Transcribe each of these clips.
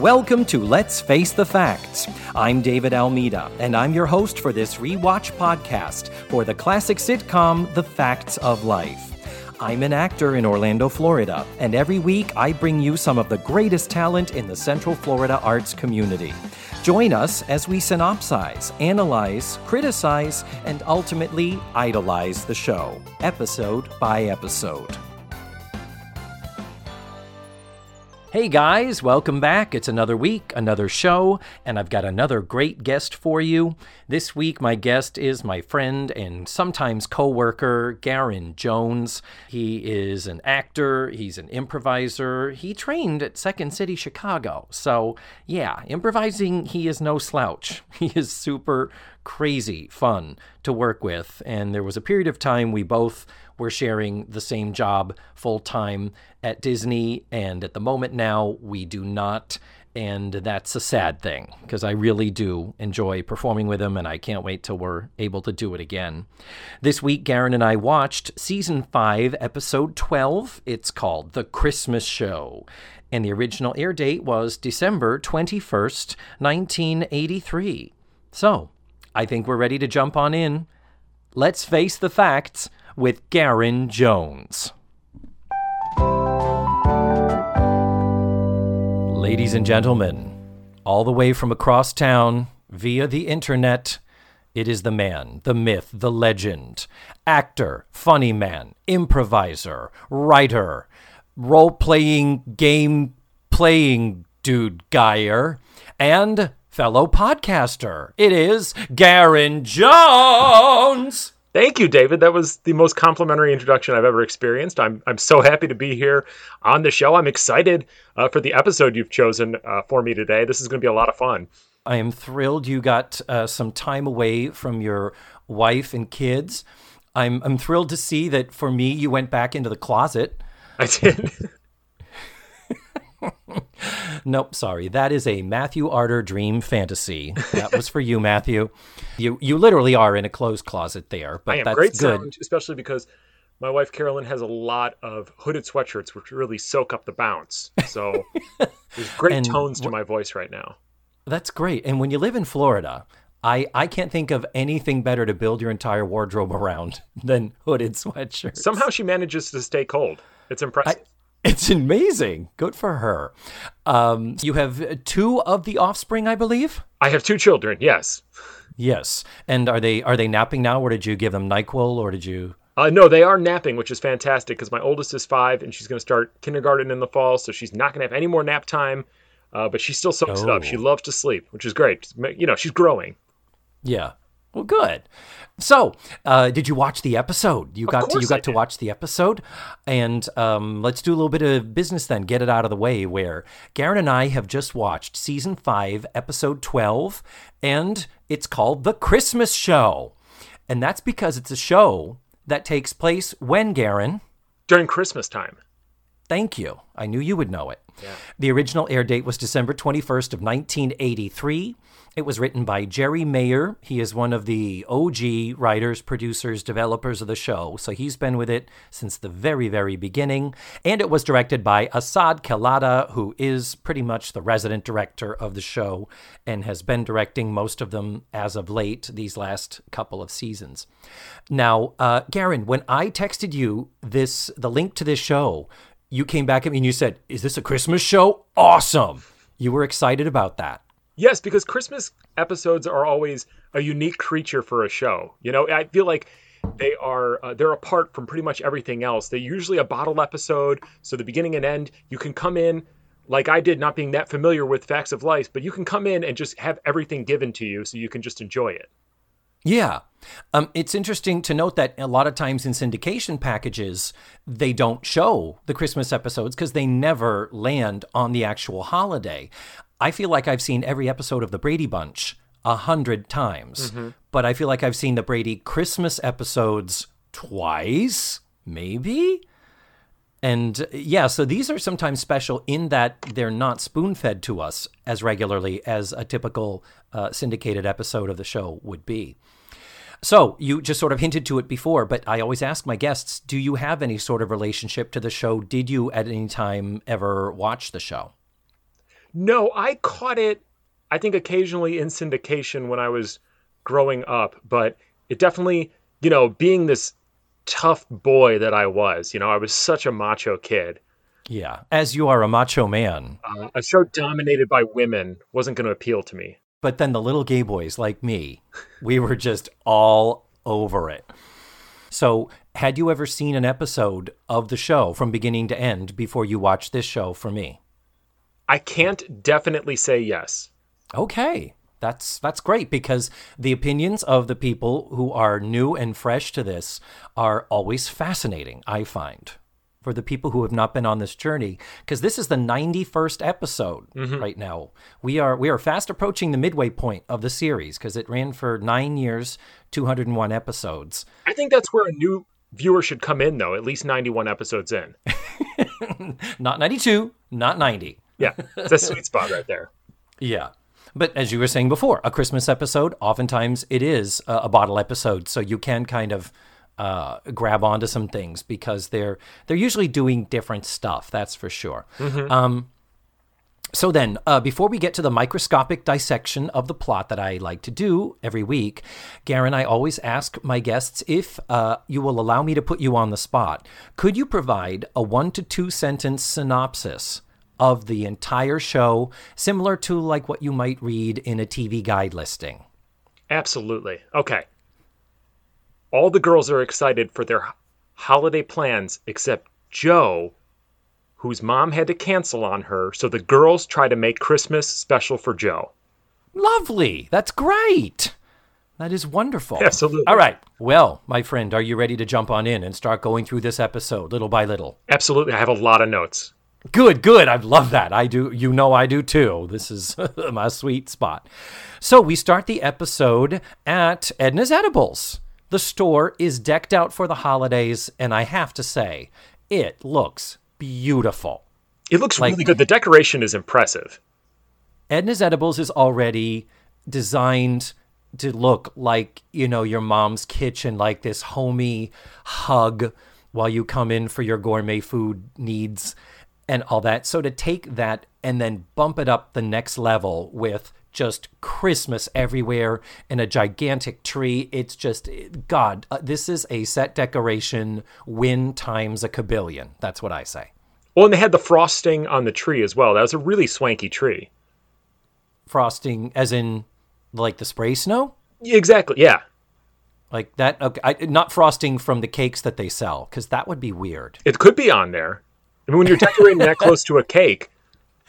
Welcome to Let's Face the Facts. I'm David Almeida, and I'm your host for this rewatch podcast for the classic sitcom The Facts of Life. I'm an actor in Orlando, Florida, and every week I bring you some of the greatest talent in the Central Florida arts community. Join us as we synopsize, analyze, criticize, and ultimately idolize the show, episode by episode. Hey guys, welcome back. It's another week, another show, and I've got another great guest for you. This week, my guest is my friend and sometimes co worker, Garen Jones. He is an actor, he's an improviser. He trained at Second City, Chicago. So, yeah, improvising, he is no slouch. He is super crazy fun to work with. And there was a period of time we both were sharing the same job full time at Disney. And at the moment now, we do not. And that's a sad thing because I really do enjoy performing with him and I can't wait till we're able to do it again. This week, Garen and I watched season 5, episode 12. It's called The Christmas Show. And the original air date was December 21st, 1983. So, I think we're ready to jump on in. Let's face the facts with Garen Jones. Ladies and gentlemen, all the way from across town via the internet, it is the man, the myth, the legend, actor, funny man, improviser, writer, role playing, game playing dude guyer, and fellow podcaster. It is Garen Jones. Thank you, David. That was the most complimentary introduction I've ever experienced. I'm I'm so happy to be here on the show. I'm excited uh, for the episode you've chosen uh, for me today. This is going to be a lot of fun. I am thrilled you got uh, some time away from your wife and kids. I'm I'm thrilled to see that for me you went back into the closet. I did. nope, sorry. That is a Matthew Arter dream fantasy. That was for you, Matthew. You you literally are in a closed closet there, but I am that's great good. sound, especially because my wife Carolyn has a lot of hooded sweatshirts which really soak up the bounce. So there's great And tones to my voice right now. That's great. And when you live in Florida, I, I can't think of anything better to build your entire wardrobe around than hooded sweatshirts. Somehow she manages to stay cold. It's impressive. It's amazing. Good for her. Um, you have two of the offspring, I believe. I have two children. Yes. Yes. And are they are they napping now, or did you give them Nyquil, or did you? Uh, no, they are napping, which is fantastic because my oldest is five and she's going to start kindergarten in the fall, so she's not going to have any more nap time. Uh, but she still soaks it up. Oh. She loves to sleep, which is great. You know, she's growing. Yeah. Well, good. So, uh, did you watch the episode? You got to, you I got to did. watch the episode, and um, let's do a little bit of business then. Get it out of the way. Where Garen and I have just watched season five, episode twelve, and it's called the Christmas Show, and that's because it's a show that takes place when Garen. During Christmas time. Thank you. I knew you would know it. Yeah. The original air date was December 21st of 1983. It was written by Jerry Mayer. He is one of the OG writers, producers, developers of the show, so he's been with it since the very, very beginning. And it was directed by Asaad Kelada, who is pretty much the resident director of the show and has been directing most of them as of late, these last couple of seasons. Now, uh, Garen, when I texted you this, the link to this show, you came back at me and you said, Is this a Christmas show? Awesome. You were excited about that. Yes, because Christmas episodes are always a unique creature for a show. You know, I feel like they are uh, they're apart from pretty much everything else. They're usually a bottle episode, so the beginning and end, you can come in like I did, not being that familiar with facts of life, but you can come in and just have everything given to you, so you can just enjoy it. Yeah. Um, it's interesting to note that a lot of times in syndication packages, they don't show the Christmas episodes because they never land on the actual holiday. I feel like I've seen every episode of The Brady Bunch a hundred times, but I feel like I've seen the Brady Christmas episodes twice, maybe. And yeah, so these are sometimes special in that they're not spoon fed to us as regularly as a typical uh, syndicated episode of the show would be. So you just sort of hinted to it before, but I always ask my guests do you have any sort of relationship to the show? Did you at any time ever watch the show? No, I caught it. I think occasionally in syndication when I was growing up, but it definitely, you know, being this tough boy that I was, you know, I was such a macho kid. Yeah, as you are a macho man. Uh, a show dominated by women wasn't going to appeal to me. But then the little gay boys like me, we were just all over it. So, had you ever seen an episode of the show from beginning to end before you watched this show for me? I can't definitely say yes. Okay. That's that's great because the opinions of the people who are new and fresh to this are always fascinating, I find. For the people who have not been on this journey, because this is the 91st episode mm-hmm. right now. We are we are fast approaching the midway point of the series because it ran for 9 years, 201 episodes. I think that's where a new viewer should come in, though, at least 91 episodes in. Not 92, not 90. Yeah, it's a sweet spot right there. Yeah. But as you were saying before, a Christmas episode, oftentimes it is a, a bottle episode, so you can kind of uh, grab onto some things because they're they're usually doing different stuff. That's for sure. Um, so then, uh, before we get to the microscopic dissection of the plot that I like to do every week, Garen, I always ask my guests if uh, you will allow me to put you on the spot. Could you provide a one to two sentence synopsis of the entire show, similar to like what you might read in a TV guide listing? Absolutely. Okay. All the girls are excited for their holiday plans except Jo, whose mom had to cancel on her, so the girls try to make Christmas special for Jo. Lovely. That's great. That is wonderful. Absolutely. All right. Well, my friend, are you ready to jump on in and start going through this episode little by little? Absolutely. I have a lot of notes. Good, good. I love that. I do. You know, I do too. This is my sweet spot. So we start the episode at Edna's Edibles. The store is decked out for the holidays, and I have to say, it looks beautiful. It looks Like- really good. The decoration is impressive. Edna's Edibles is already designed to look like, you know, your mom's kitchen, like this homey hug while you come in for your gourmet food needs and all that. So to take that and then bump it up the next level with just Christmas everywhere and a gigantic tree, it's just, God, uh, this is a set decoration win times a cabillion. That's what I say. Well, and they had the frosting on the tree as well. That was a really swanky tree. Frosting, as in like the spray snow? Exactly. Yeah. Like that, okay, I, not frosting from the cakes that they sell, because that would be weird. It could be on there. I mean, when you're decorating that close to a cake,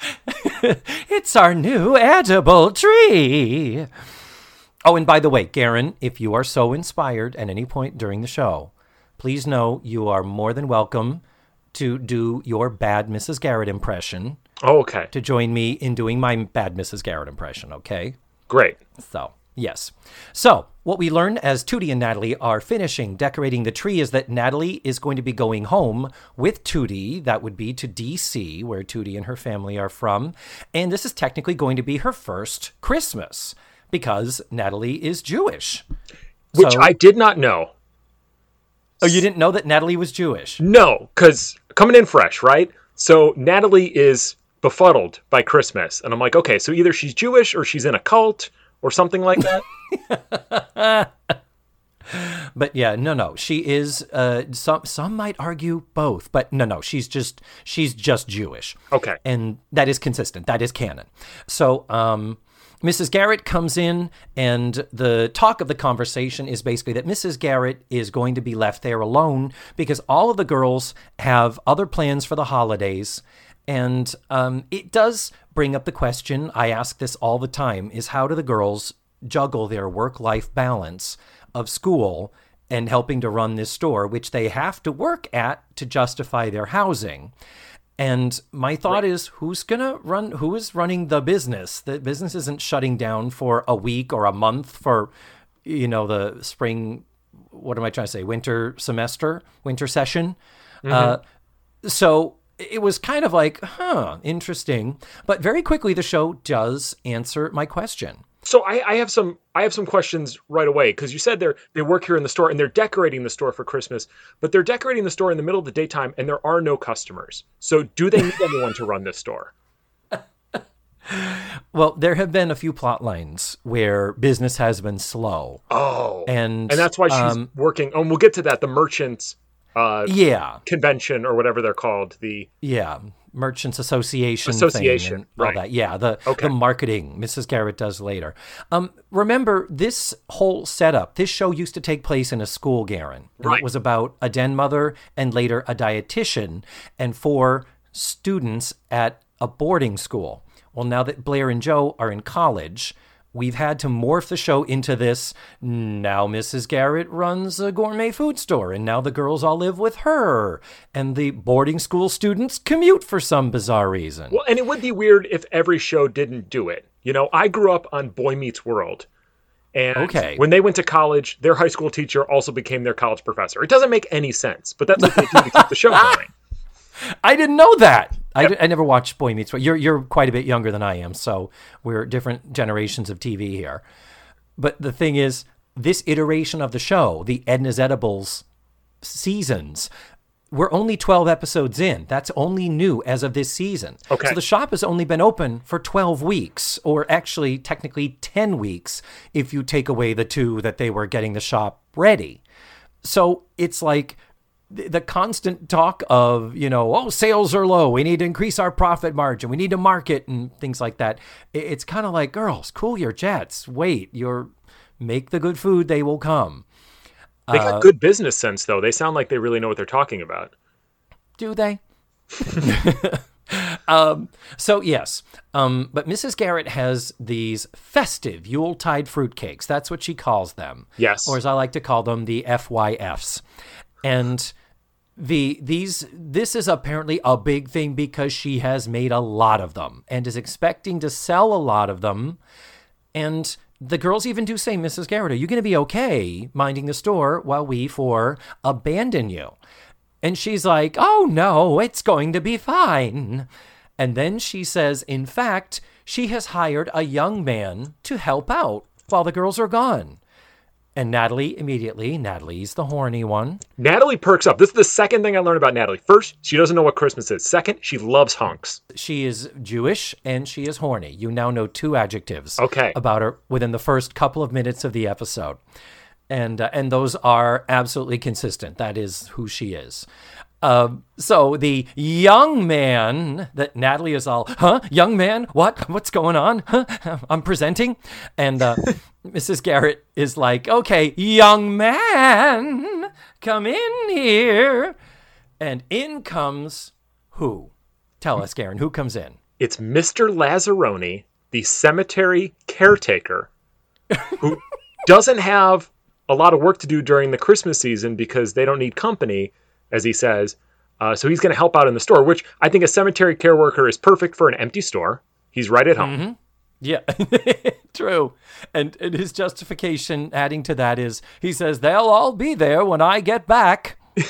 It's our new edible tree. Oh, and by the way, Garen, if you are so inspired at any point during the show, please know you are more than welcome to do your bad Mrs. Garrett impression oh, okay. to join me in doing my bad Mrs. Garrett impression, okay? Great. So, yes. So, what we learn as Tootie and Natalie are finishing decorating the tree is that Natalie is going to be going home with Tootie. That would be to DC, where Tootie and her family are from. And this is technically going to be her first Christmas because Natalie is Jewish. Which So- I did not know. Oh, you didn't know that Natalie was Jewish? No, because coming in fresh, right? So Natalie is befuddled by Christmas. And I'm like, okay, so either she's Jewish or she's in a cult or something like that. But yeah, no, no, she is. Uh, some some might argue both, but no, no, she's just she's just Jewish. Okay. and that is consistent. That is canon. So, um, Mrs. Garrett comes in, and the talk of the conversation is basically that Mrs. Garrett is going to be left there alone because all of the girls have other plans for the holidays. And um, it does bring up the question I ask this all the time is how do the girls juggle their work life balance of school and helping to run this store, which they have to work at to justify their housing? And my thought is, who's gonna run? Who is running the business? The business isn't shutting down for a week or a month for, you know, the spring. What am I trying to say? Winter semester, winter session. Uh, so it was kind of like, huh, interesting. But very quickly, the show does answer my question. So I, I have some I have some questions right away because you said they're they work here in the store and they're decorating the store for Christmas, but they're decorating the store in the middle of the daytime and there are no customers. So do they need anyone to run this store? Well, there have been a few plot lines where business has been slow. Oh, And and that's why she's um, working. And we'll get to that. The merchants uh, yeah, convention or whatever they're called. The yeah, Merchants Association, Association, thing and all right. that. Yeah, the Okay. the marketing Mrs. Garrett does later. Um, remember this whole setup. This show used to take place in a school, Garen. And Right. It was about a den mother and later a dietitian and four students at a boarding school. Well, now that Blair and Jo are in college. We've had to morph the show into this. Now Mrs. Garrett runs a gourmet food store, and now the girls all live with her, and the boarding school students commute for some bizarre reason. well, and it would be weird if every show didn't do it. You know, I grew up on Boy Meets World. And Okay. when they went to college, their high school teacher also became their college professor. It doesn't make any sense, but that's what they do to keep the show going. I didn't know that. I, I never watched Boy Meets World. You're you're quite a bit younger than I am, so we're different generations of TV here. But the thing is, this iteration of the show, the Edna's Edibles seasons, we're only 12 episodes in. That's only new as of this season. Okay. So the shop has only been open for 12 weeks, or actually, technically 10 weeks if you take away the two that they were getting the shop ready. So it's like the, constant talk of, you know, oh, sales are low. We need to increase our profit margin. We need to market and things like that. It's kind of like, girls, cool your jets. Wait, you're make the good food, they will come. They Uh, got good business sense, though. They sound like they really know what they're talking about. Do they? um, so yes, um, but Mrs. Garrett has these festive Yuletide fruitcakes. That's what she calls them. Yes. or as I like to call them, the FYFs. And the these this is apparently a big thing because she has made a lot of them and is expecting to sell a lot of them. And the girls even do say, Mrs. Garrett, are you going to be okay minding the store while we four abandon you? And she's like, oh no, it's going to be fine. And then she says, in fact, she has hired a young man to help out while the girls are gone. And Natalie immediately, Natalie's the horny one. Natalie perks up. This is the second thing I learned about Natalie. First, she doesn't know what Christmas is. Second, she loves hunks. She is Jewish and she is horny. You now know two adjectives Okay. about her within the first couple of minutes of the episode. And uh, and those are absolutely consistent. That is who she is. Um, so the young man that Natalie is all, huh? Young man? What? What's going on? Huh? I'm presenting. And uh, Mrs. Garrett is like, okay, young man, come in here. And in comes who? Tell us, Garen, who comes in? It's Mr. Lazzaroni, the cemetery caretaker, who doesn't have a lot of work to do during the Christmas season because they don't need company, as he says. Uh, so he's going to help out in the store, which I think a cemetery care worker is perfect for an empty store. He's right at home. Mm-hmm. Yeah, true. And, and his justification, adding to that, is he says, they'll all be there when I get back.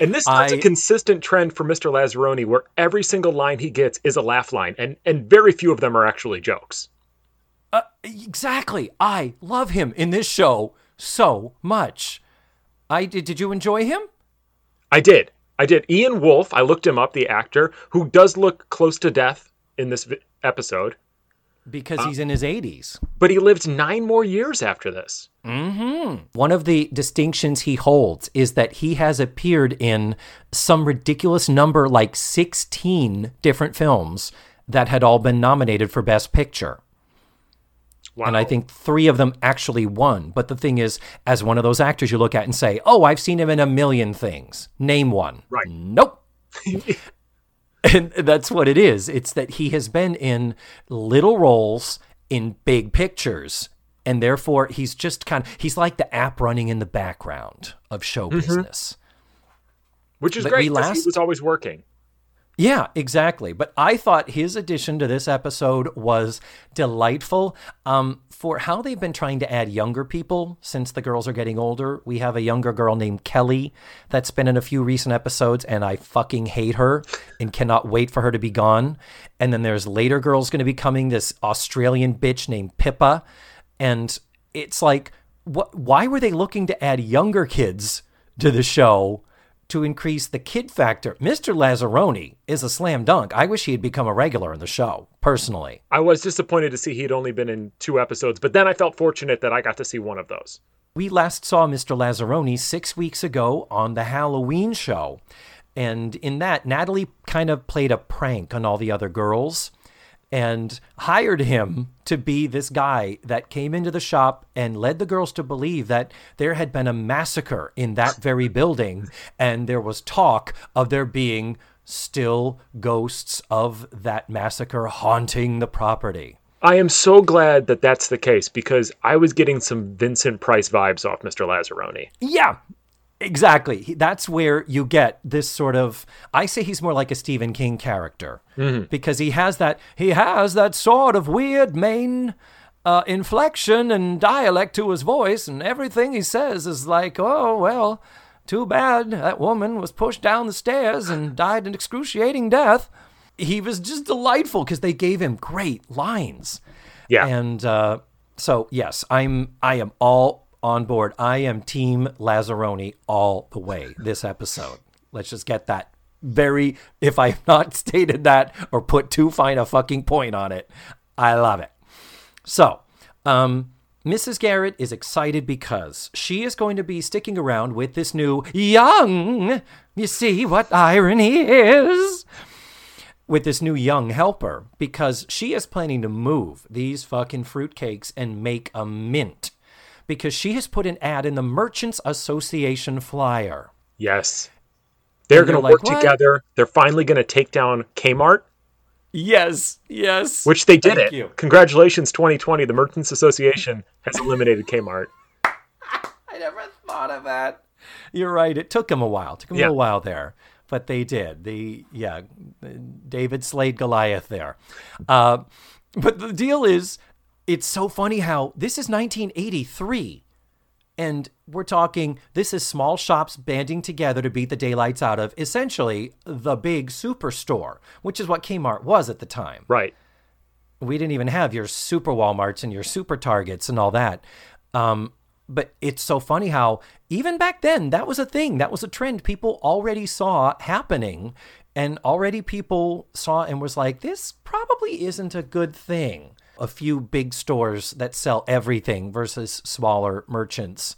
And this is I- a consistent trend for Mr. Lazzaroni where every single line he gets is a laugh line, and, and very few of them are actually jokes. Uh, exactly. I love him in this show so much. I did. Did you enjoy him? I did. I did. Ian Wolfe, I looked him up, the actor, who does look close to death in this vi- episode, Because uh, he's in his 80s. but he lived nine more years after this. Mm-hmm. One of the distinctions he holds is that he has appeared in some ridiculous number, like 16 different films that had all been nominated for Best Picture. Wow. And I think three of them actually won. But the thing is, as one of those actors you look at and say, oh, I've seen him in a million things. Name one. Right. Nope. and that's what it is. It's that he has been in little roles in big pictures. And therefore, he's just kind of, he's like the app running in the background of show mm-hmm. business. Which is But great because he was always working. Yeah, exactly. But I thought his addition to this episode was delightful. Um, for how they've been trying to add younger people since the girls are getting older. We have a younger girl named Kelly that's been in a few recent episodes, and I fucking hate her and cannot wait for her to be gone. And then there's later girls going to be coming. This Australian bitch named Pippa, and it's like, what? Why were they looking to add younger kids to the show? To increase the kid factor. Mr. Lazzaroni is a slam dunk. I wish he had become a regular in the show, personally. I was disappointed to see he had only been in two episodes, but then I felt fortunate that I got to see one of those. We last saw Mr. Lazzaroni six weeks ago on the Halloween show. And in that, Natalie kind of played a prank on all the other girls and hired him to be this guy that came into the shop and led the girls to believe that there had been a massacre in that very building and there was talk of there being still ghosts of that massacre haunting the property. I am so glad that that's the case because I was getting some Vincent Price vibes off Mr. Lazzaroni. Yeah, Exactly. That's where you get this sort of I say he's more like a Stephen King character mm-hmm. because he has that he has that sort of weird main uh, inflection and dialect to his voice and everything he says is like, "Oh, well, too bad that woman was pushed down the stairs and died an excruciating death." He was just delightful because they gave him great lines. Yeah. And uh, so, yes, I'm I am all on board. I am Team Lazzaroni all the way this episode. Let's just get that very, if I have not stated that or put too fine a fucking point on it, I love it. So, um, Mrs. Garrett is excited because she is going to be sticking around with this new young, you see what irony is? With this new young helper because she is planning to move these fucking fruitcakes and make a mint because she has put an ad in the Merchants Association flyer. Yes. They're going to like, work what? together. They're finally going to take down Kmart. Yes, yes. Which they did Thank it. You. Congratulations, 2020. The Merchants Association has eliminated Kmart. I never thought of that. You're right. It took them a while. It took them yeah. a while there, but they did. The yeah, David slayed Goliath there. Uh, but the deal is, it's so funny how this is 1983 and we're talking this is small shops banding together to beat the daylights out of essentially the big superstore which is what kmart was at the time. Right. We didn't even have your super walmarts and your super targets and all that. Um, but it's so funny how even back then that was a thing that was a trend. People already saw happening and already people saw and was like this probably isn't a good thing a few big stores that sell everything versus smaller merchants.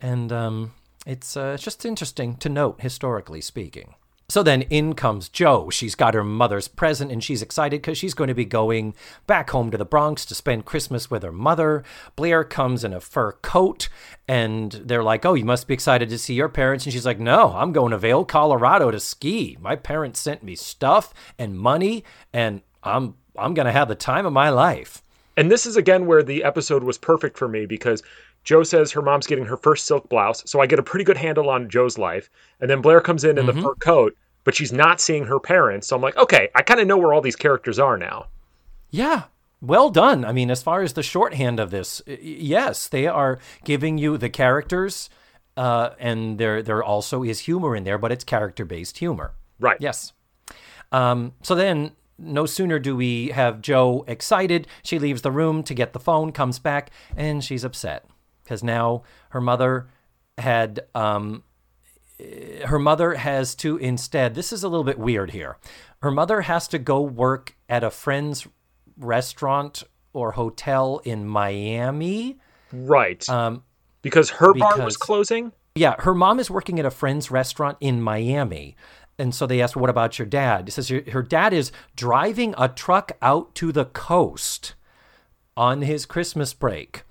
And um, it's, uh, just interesting to note, historically speaking. So then in comes Jo. She's got her mother's present and she's excited because she's going to be going back home to the Bronx to spend Christmas with her mother. Blair comes in a fur coat and they're like, Oh, you must be excited to see your parents. And she's like, No, I'm going to Vail, Colorado to ski. My parents sent me stuff and money and I'm I'm going to have the time of my life. And this is again where the episode was perfect for me because Jo says her mom's getting her first silk blouse, so I get a pretty good handle on Jo's life. And then Blair comes in in mm-hmm. the fur coat, but she's not seeing her parents. So I'm like, okay, I kind of know where all these characters are now. Yeah, well done. I mean, as far as the shorthand of this, yes, they are giving you the characters, uh, and there there also is humor in there, but it's character based humor. Right. Yes. Um, so then no sooner do we have Jo excited, she leaves the room to get the phone, comes back, and she's upset because now her mother had um, her mother has to instead. This is a little bit weird here. Her mother has to go work at a friend's restaurant or hotel in Miami. Right. Um, because her because, bar was closing. Yeah, her mom is working at a friend's restaurant in Miami and so they asked, "What about your dad?" He says her dad is driving a truck out to the coast on his Christmas break.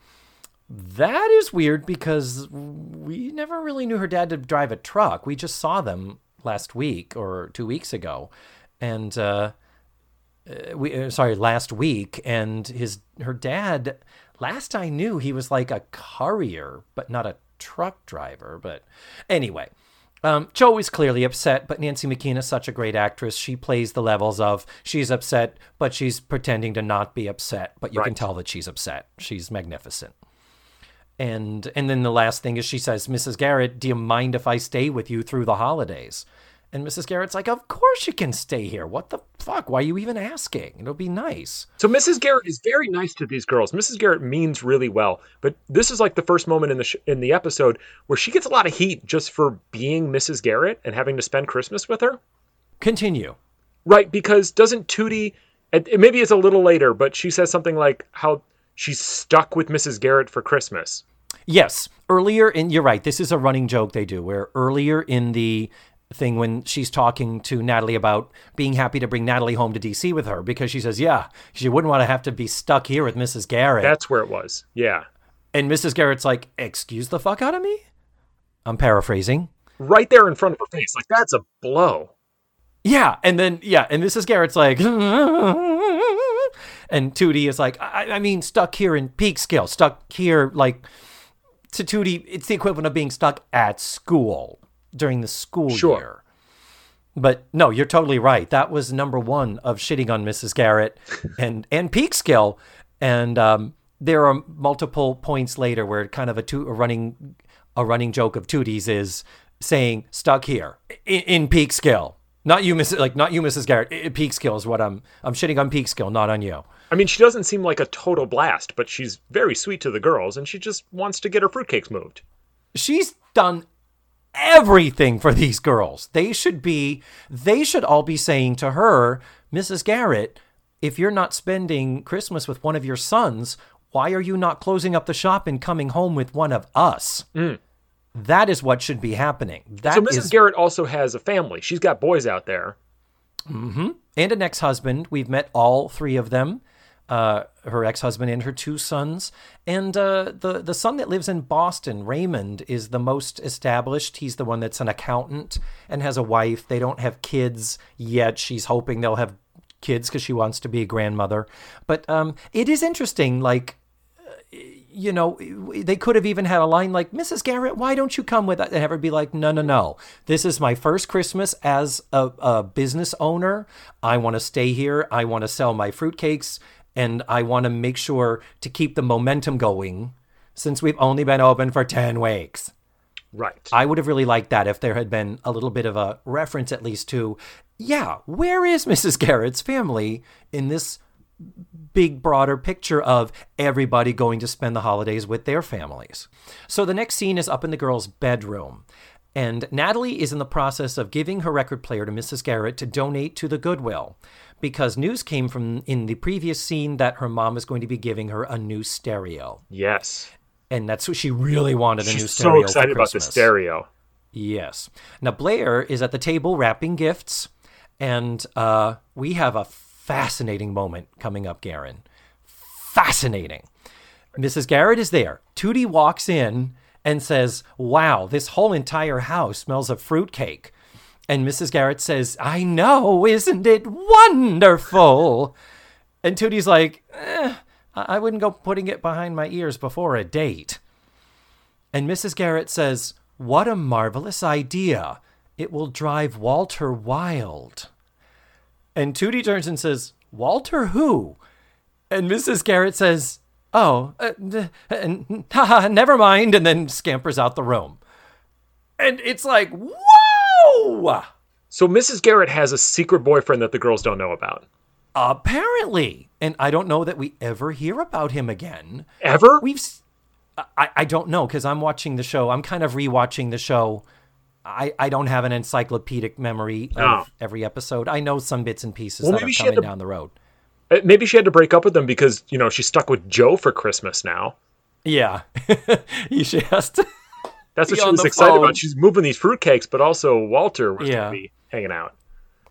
That is weird because we never really knew her dad to drive a truck. We just saw them last week or two weeks ago, and uh, uh we uh, sorry last week. And his her dad, last I knew, he was like a courier, but not a truck driver. But anyway, um, Jo is clearly upset, but Nancy McKeon is such a great actress. She plays the levels of she's upset, but she's pretending to not be upset. But you right. can tell that she's upset. She's magnificent. And and then the last thing is she says, Mrs. Garrett, do you mind if I stay with you through the holidays? And Mrs. Garrett's like, Of course you can stay here. What the fuck? Why are you even asking? It'll be nice. So Mrs. Garrett is very nice to these girls. Mrs. Garrett means really well, but this is like the first moment in the sh- in the episode where she gets a lot of heat just for being Mrs. Garrett and having to spend Christmas with her. Continue. Right, because doesn't Tootie, and maybe it's a little later, but she says something like how she's stuck with Mrs. Garrett for Christmas. Yes. Earlier in, you're right. This is a running joke they do where earlier in the thing when she's talking to Natalie about being happy to bring Natalie home to DC with her because she says, yeah, she wouldn't want to have to be stuck here with Mrs. Garrett. That's where it was. Yeah. and Mrs. Garrett's like, excuse the fuck out of me? I'm paraphrasing. Right there in front of her face. Like, that's a blow. Yeah, and then yeah, and Mrs. Garrett's like, and Tootie is like, I, I mean, stuck here in Peekskill, stuck here like to Tootie, it's the equivalent of being stuck at school during the school Sure. year. But no, you're totally right. That was number one of shitting on Mrs. Garrett and and Peekskill, and um, there are multiple points later where kind of a, to- a running a running joke of Tootie's is saying stuck here in, in Peekskill. Not you, Mrs. Like not you, Mrs. Garrett. Peekskill is what I'm. I'm shitting on Peekskill, not on you. I mean, she doesn't seem like a total blast, but she's very sweet to the girls, and she just wants to get her fruitcakes moved. She's done everything for these girls. They should be. They should all be saying to her, Mrs. Garrett, if you're not spending Christmas with one of your sons, why are you not closing up the shop and coming home with one of us? Mm. That is what should be happening. That So Mrs. is- Garrett also has a family. She's got boys out there. Mm-hmm. and an ex-husband. We've met all three of them. Uh, her ex-husband and her two sons, and uh, the the son that lives in Boston, Raymond, is the most established. He's the one that's an accountant and has a wife. They don't have kids yet. She's hoping they'll have kids because she wants to be a grandmother. But um, it is interesting, like you know, they could have even had a line like, Mrs. Garrett, why don't you come with us? And have her be like, no, no, no. This is my first Christmas as a, a business owner. I want to stay here. I want to sell my fruitcakes and I want to make sure to keep the momentum going since we've only been open for 10 weeks. Right. I would have really liked that if there had been a little bit of a reference, at least, to, yeah, where is Mrs. Garrett's family in this big, broader picture of everybody going to spend the holidays with their families? So the next scene is up in the girls' bedroom. And Natalie is in the process of giving her record player to Mrs. Garrett to donate to the Goodwill because news came from in the previous scene that her mom is going to be giving her a new stereo. yes. And that's what she really wanted a new She's stereo. so excited about the stereo. Yes. Now Blair is at the table wrapping gifts, and uh, we have a fascinating moment coming up, Garen. Fascinating. Mrs. Garrett is there. Tootie walks in and says, Wow, this whole entire house smells of fruitcake. And Mrs. Garrett says, I know, isn't it wonderful? And Tootie's like, eh, I wouldn't go putting it behind my ears before a date. And Mrs. Garrett says, What a marvelous idea. It will drive Walter wild. And Tootie turns and says, Walter who? And Mrs. Garrett says, Oh, uh, n- n- haha, never mind, and then scampers out the room. And it's like, Whoa! So Mrs. Garrett has a secret boyfriend that the girls don't know about. Apparently. And I don't know that we ever hear about him again. Ever? We've. s- I, I don't know because I'm watching the show. I'm kind of rewatching the show. I, I don't have an encyclopedic memory of every episode. I know some bits and pieces Well, that are coming down the road. Uh, Maybe she had to break up with him because, you know, she's stuck with Jo for Christmas now. Yeah, should has to. That's what she was excited phone. about. She's moving these fruitcakes, but also Walter was Yeah. going to be hanging out.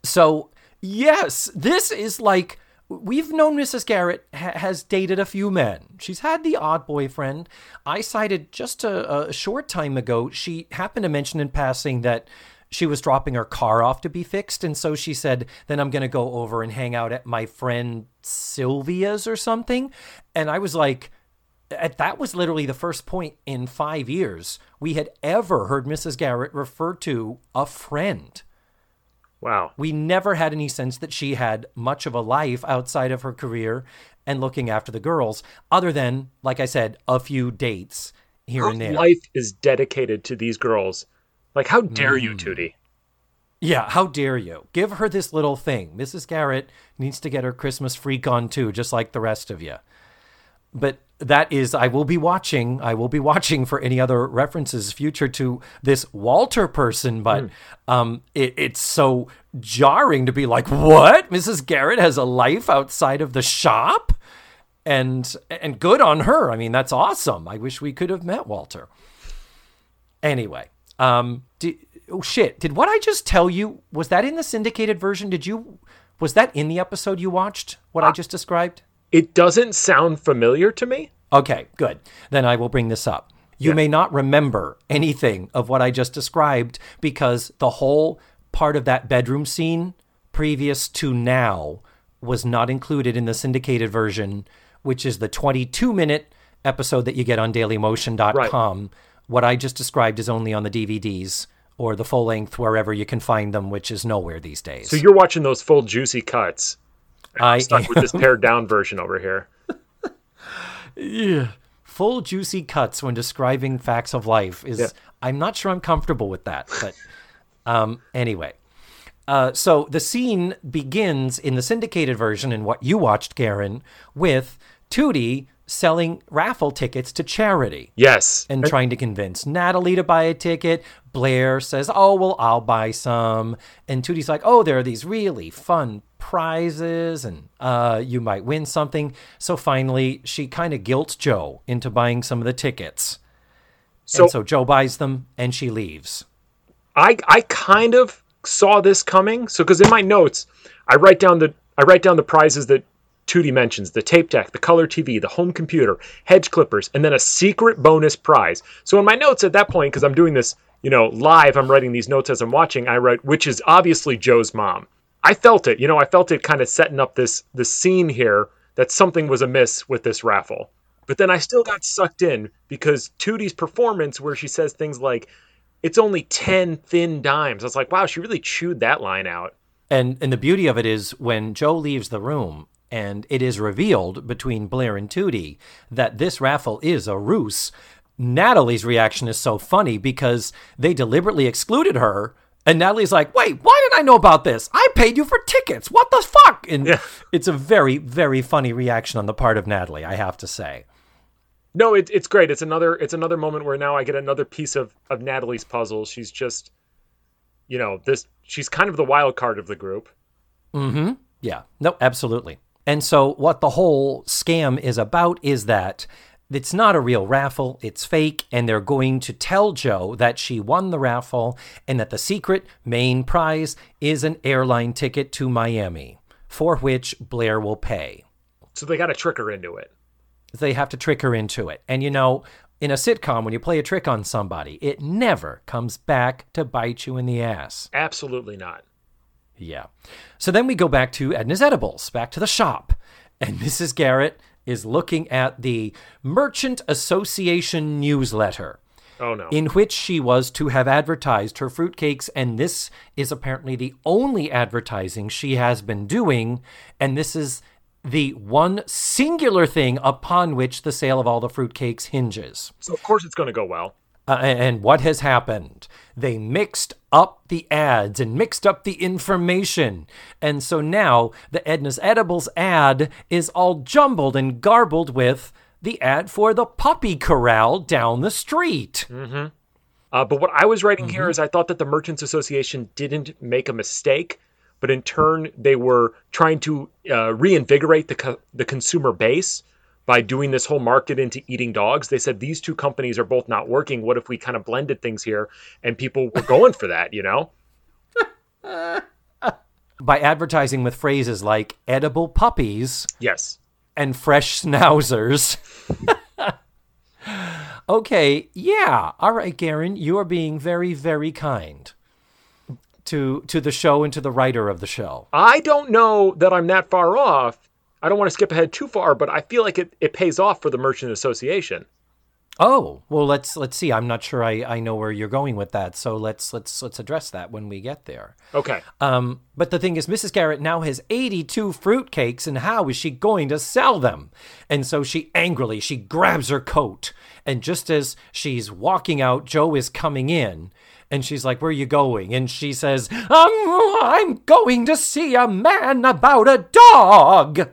So yes, this is like we've known Mrs. Garrett ha- has dated a few men. She's had the odd boyfriend. I cited just a, a short time ago. She happened to mention in passing that she was dropping her car off to be fixed, and so she said, "Then I'm going to go over and hang out at my friend Sylvia's or something." And I was like. At, that was literally the first point in five years we had ever heard Mrs. Garrett refer to a friend. Wow. We never had any sense that she had much of a life outside of her career and looking after the girls, other than, like I said, a few dates here Her and there. life is dedicated to these girls. Like, how dare you, Mm. Tootie? Yeah, how dare you? Give her this little thing. Mrs. Garrett needs to get her Christmas freak on too, just like the rest of you. But that is, I will be watching. I will be watching for any other references future to this Walter person. But mm. um, it, it's so jarring to be like, what? Mrs. Garrett has a life outside of the shop, and and good on her. I mean, that's awesome. I wish we could have met Walter. Anyway, um, oh shit! Did what I just tell you was that in the syndicated version? Did you was that in the episode you watched? What I just described? It doesn't sound familiar to me. Okay, good. Then I will bring this up. You yeah. may not remember anything of what I just described because the whole part of that bedroom scene previous to now was not included in the syndicated version, which is the 22 minute episode that you get on dailymotion.com. Right. What I just described is only on the DVDs or the full length wherever you can find them, which is nowhere these days. So you're watching those full juicy cuts. I'm stuck am. with this pared down version over here. yeah. Full juicy cuts when describing facts of life is yeah. I'm not sure I'm comfortable with that, but um anyway. Uh, so the scene begins in the syndicated version in what you watched, Garen, with Tootie selling raffle tickets to charity. Yes. And trying to convince Natalie to buy a ticket. Blair says, Oh, well, I'll buy some. And Tootie's like, Oh, there are these really fun prizes and uh, you might win something. So finally, she kind of guilts Jo into buying some of the tickets. So, and so Jo buys them and she leaves. I, I kind of saw this coming. So, because in my notes, I write down the I write down the prizes that Tootie dimensions the tape deck, the color TV, the home computer, hedge clippers, and then a secret bonus prize. So in my notes at that point, because I'm doing this, you know, live, I'm writing these notes as I'm watching. I write, which is obviously Jo's mom. I felt it, you know, I felt it kind of setting up this this scene here that something was amiss with this raffle. But then I still got sucked in because Tootie's performance, where she says things like, "It's only ten thin dimes," I was like, wow, she really chewed that line out. And and the beauty of it is when Jo leaves the room and it is revealed between Blair and Tootie that this raffle is a ruse. Natalie's reaction is so funny because they deliberately excluded her. And Natalie's like, wait, why did I know about this? I paid you for tickets. What the fuck? And yeah. it's a very, very funny reaction on the part of Natalie, I have to say. No, it, it's great. It's another it's another moment where now I get another piece of, of Natalie's puzzle. She's just you know, this she's kind of the wild card of the group. Mm-hmm. Yeah. No, absolutely. And so, what the whole scam is about is that it's not a real raffle, it's fake, and they're going to tell Jo that she won the raffle and that the secret main prize is an airline ticket to Miami, for which Blair will pay. So, they got to trick her into it. They have to trick her into it. And you know, in a sitcom, when you play a trick on somebody, it never comes back to bite you in the ass. Absolutely not. Yeah. So then we go back to Edna's Edibles, back to the shop. And Mrs. Garrett is looking at the Merchant Association newsletter. Oh, no. In which she was to have advertised her fruitcakes, and this is apparently the only advertising she has been doing. And this is the one singular thing upon which the sale of all the fruitcakes hinges. So, of course, it's going to go well. Uh, and what has happened? They mixed up the ads and mixed up the information. And so now the Edna's Edibles ad is all jumbled and garbled with the ad for the puppy corral down the street. Mm-hmm. Uh, but what I was writing mm-hmm. here is I thought that the Merchants Association didn't make a mistake, but in turn they were trying to uh, reinvigorate the co- the consumer base by doing this whole market into eating dogs. They said these two companies are both not working. What if we kind of blended things here? And people were going for that, you know? By advertising with phrases like edible puppies. Yes. And fresh schnauzers. okay, yeah. All right, Garen, you are being very, very kind to to the show and to the writer of the show. I don't know that I'm that far off I don't want to skip ahead too far, but I feel like it, it pays off for the merchant association. Oh well, let's let's see. I'm not sure I, I know where you're going with that, so let's let's let's address that when we get there. Okay. Um, but the thing is, Mrs. Garrett now has 82 fruitcakes, and how is she going to sell them? And so she angrily she grabs her coat, and just as she's walking out, Jo is coming in, And she's like, Where are you going? And she says, um, I'm going to see a man about a dog.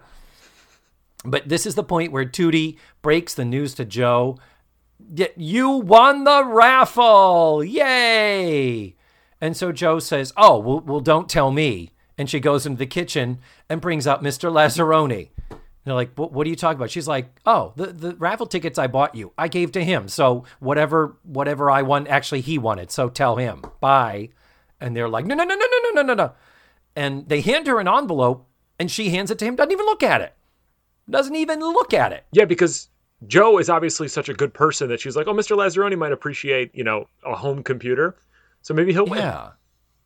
But this is the point where Tootie breaks the news to Jo. You won the raffle! Yay! And so Jo says, Oh, well, well don't tell me. And she goes into the kitchen and brings up Mr. Lazzaroni. They're like, What are you talking about? She's like, Oh, the, the raffle tickets I bought you, I gave to him. So whatever whatever I won, actually, he won it. So tell him. Bye. And they're like, No, no, no, no, no, no, no, no. And they hand her an envelope and she hands it to him, doesn't even look at it. Doesn't even look at it. Yeah, because Jo is obviously such a good person that she's like, oh, Mr. Lazzaroni might appreciate, you know, a home computer. So maybe he'll win. Yeah.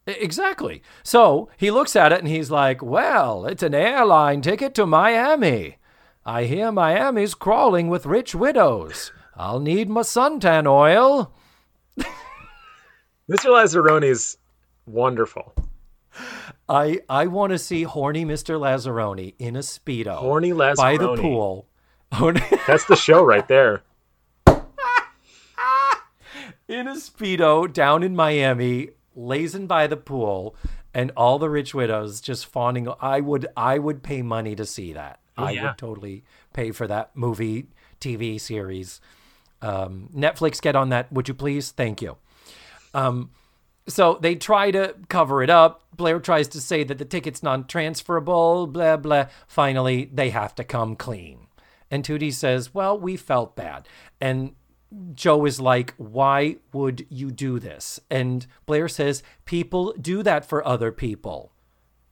Exactly. So he looks at it and he's like, Well, it's an airline ticket to Miami. I hear Miami's crawling with rich widows. I'll need my suntan oil. Mr. Lazzaroni is wonderful. I I want to see horny Mr. Lazzaroni in a speedo, horny Lazzaroni by the pool. That's the show right there. in a speedo down in Miami, lazing by the pool, and all the rich widows just fawning. I would I would pay money to see that. Oh, I would totally pay for that movie, TV series. Um, Netflix, get on that, would you please? Thank you. Um, so they try to cover it up. Blair tries to say that the ticket's non transferable, blah, blah. Finally, they have to come clean. And Tootie says, Well, we felt bad. And Jo is like, Why would you do this? And Blair says, People do that for other people.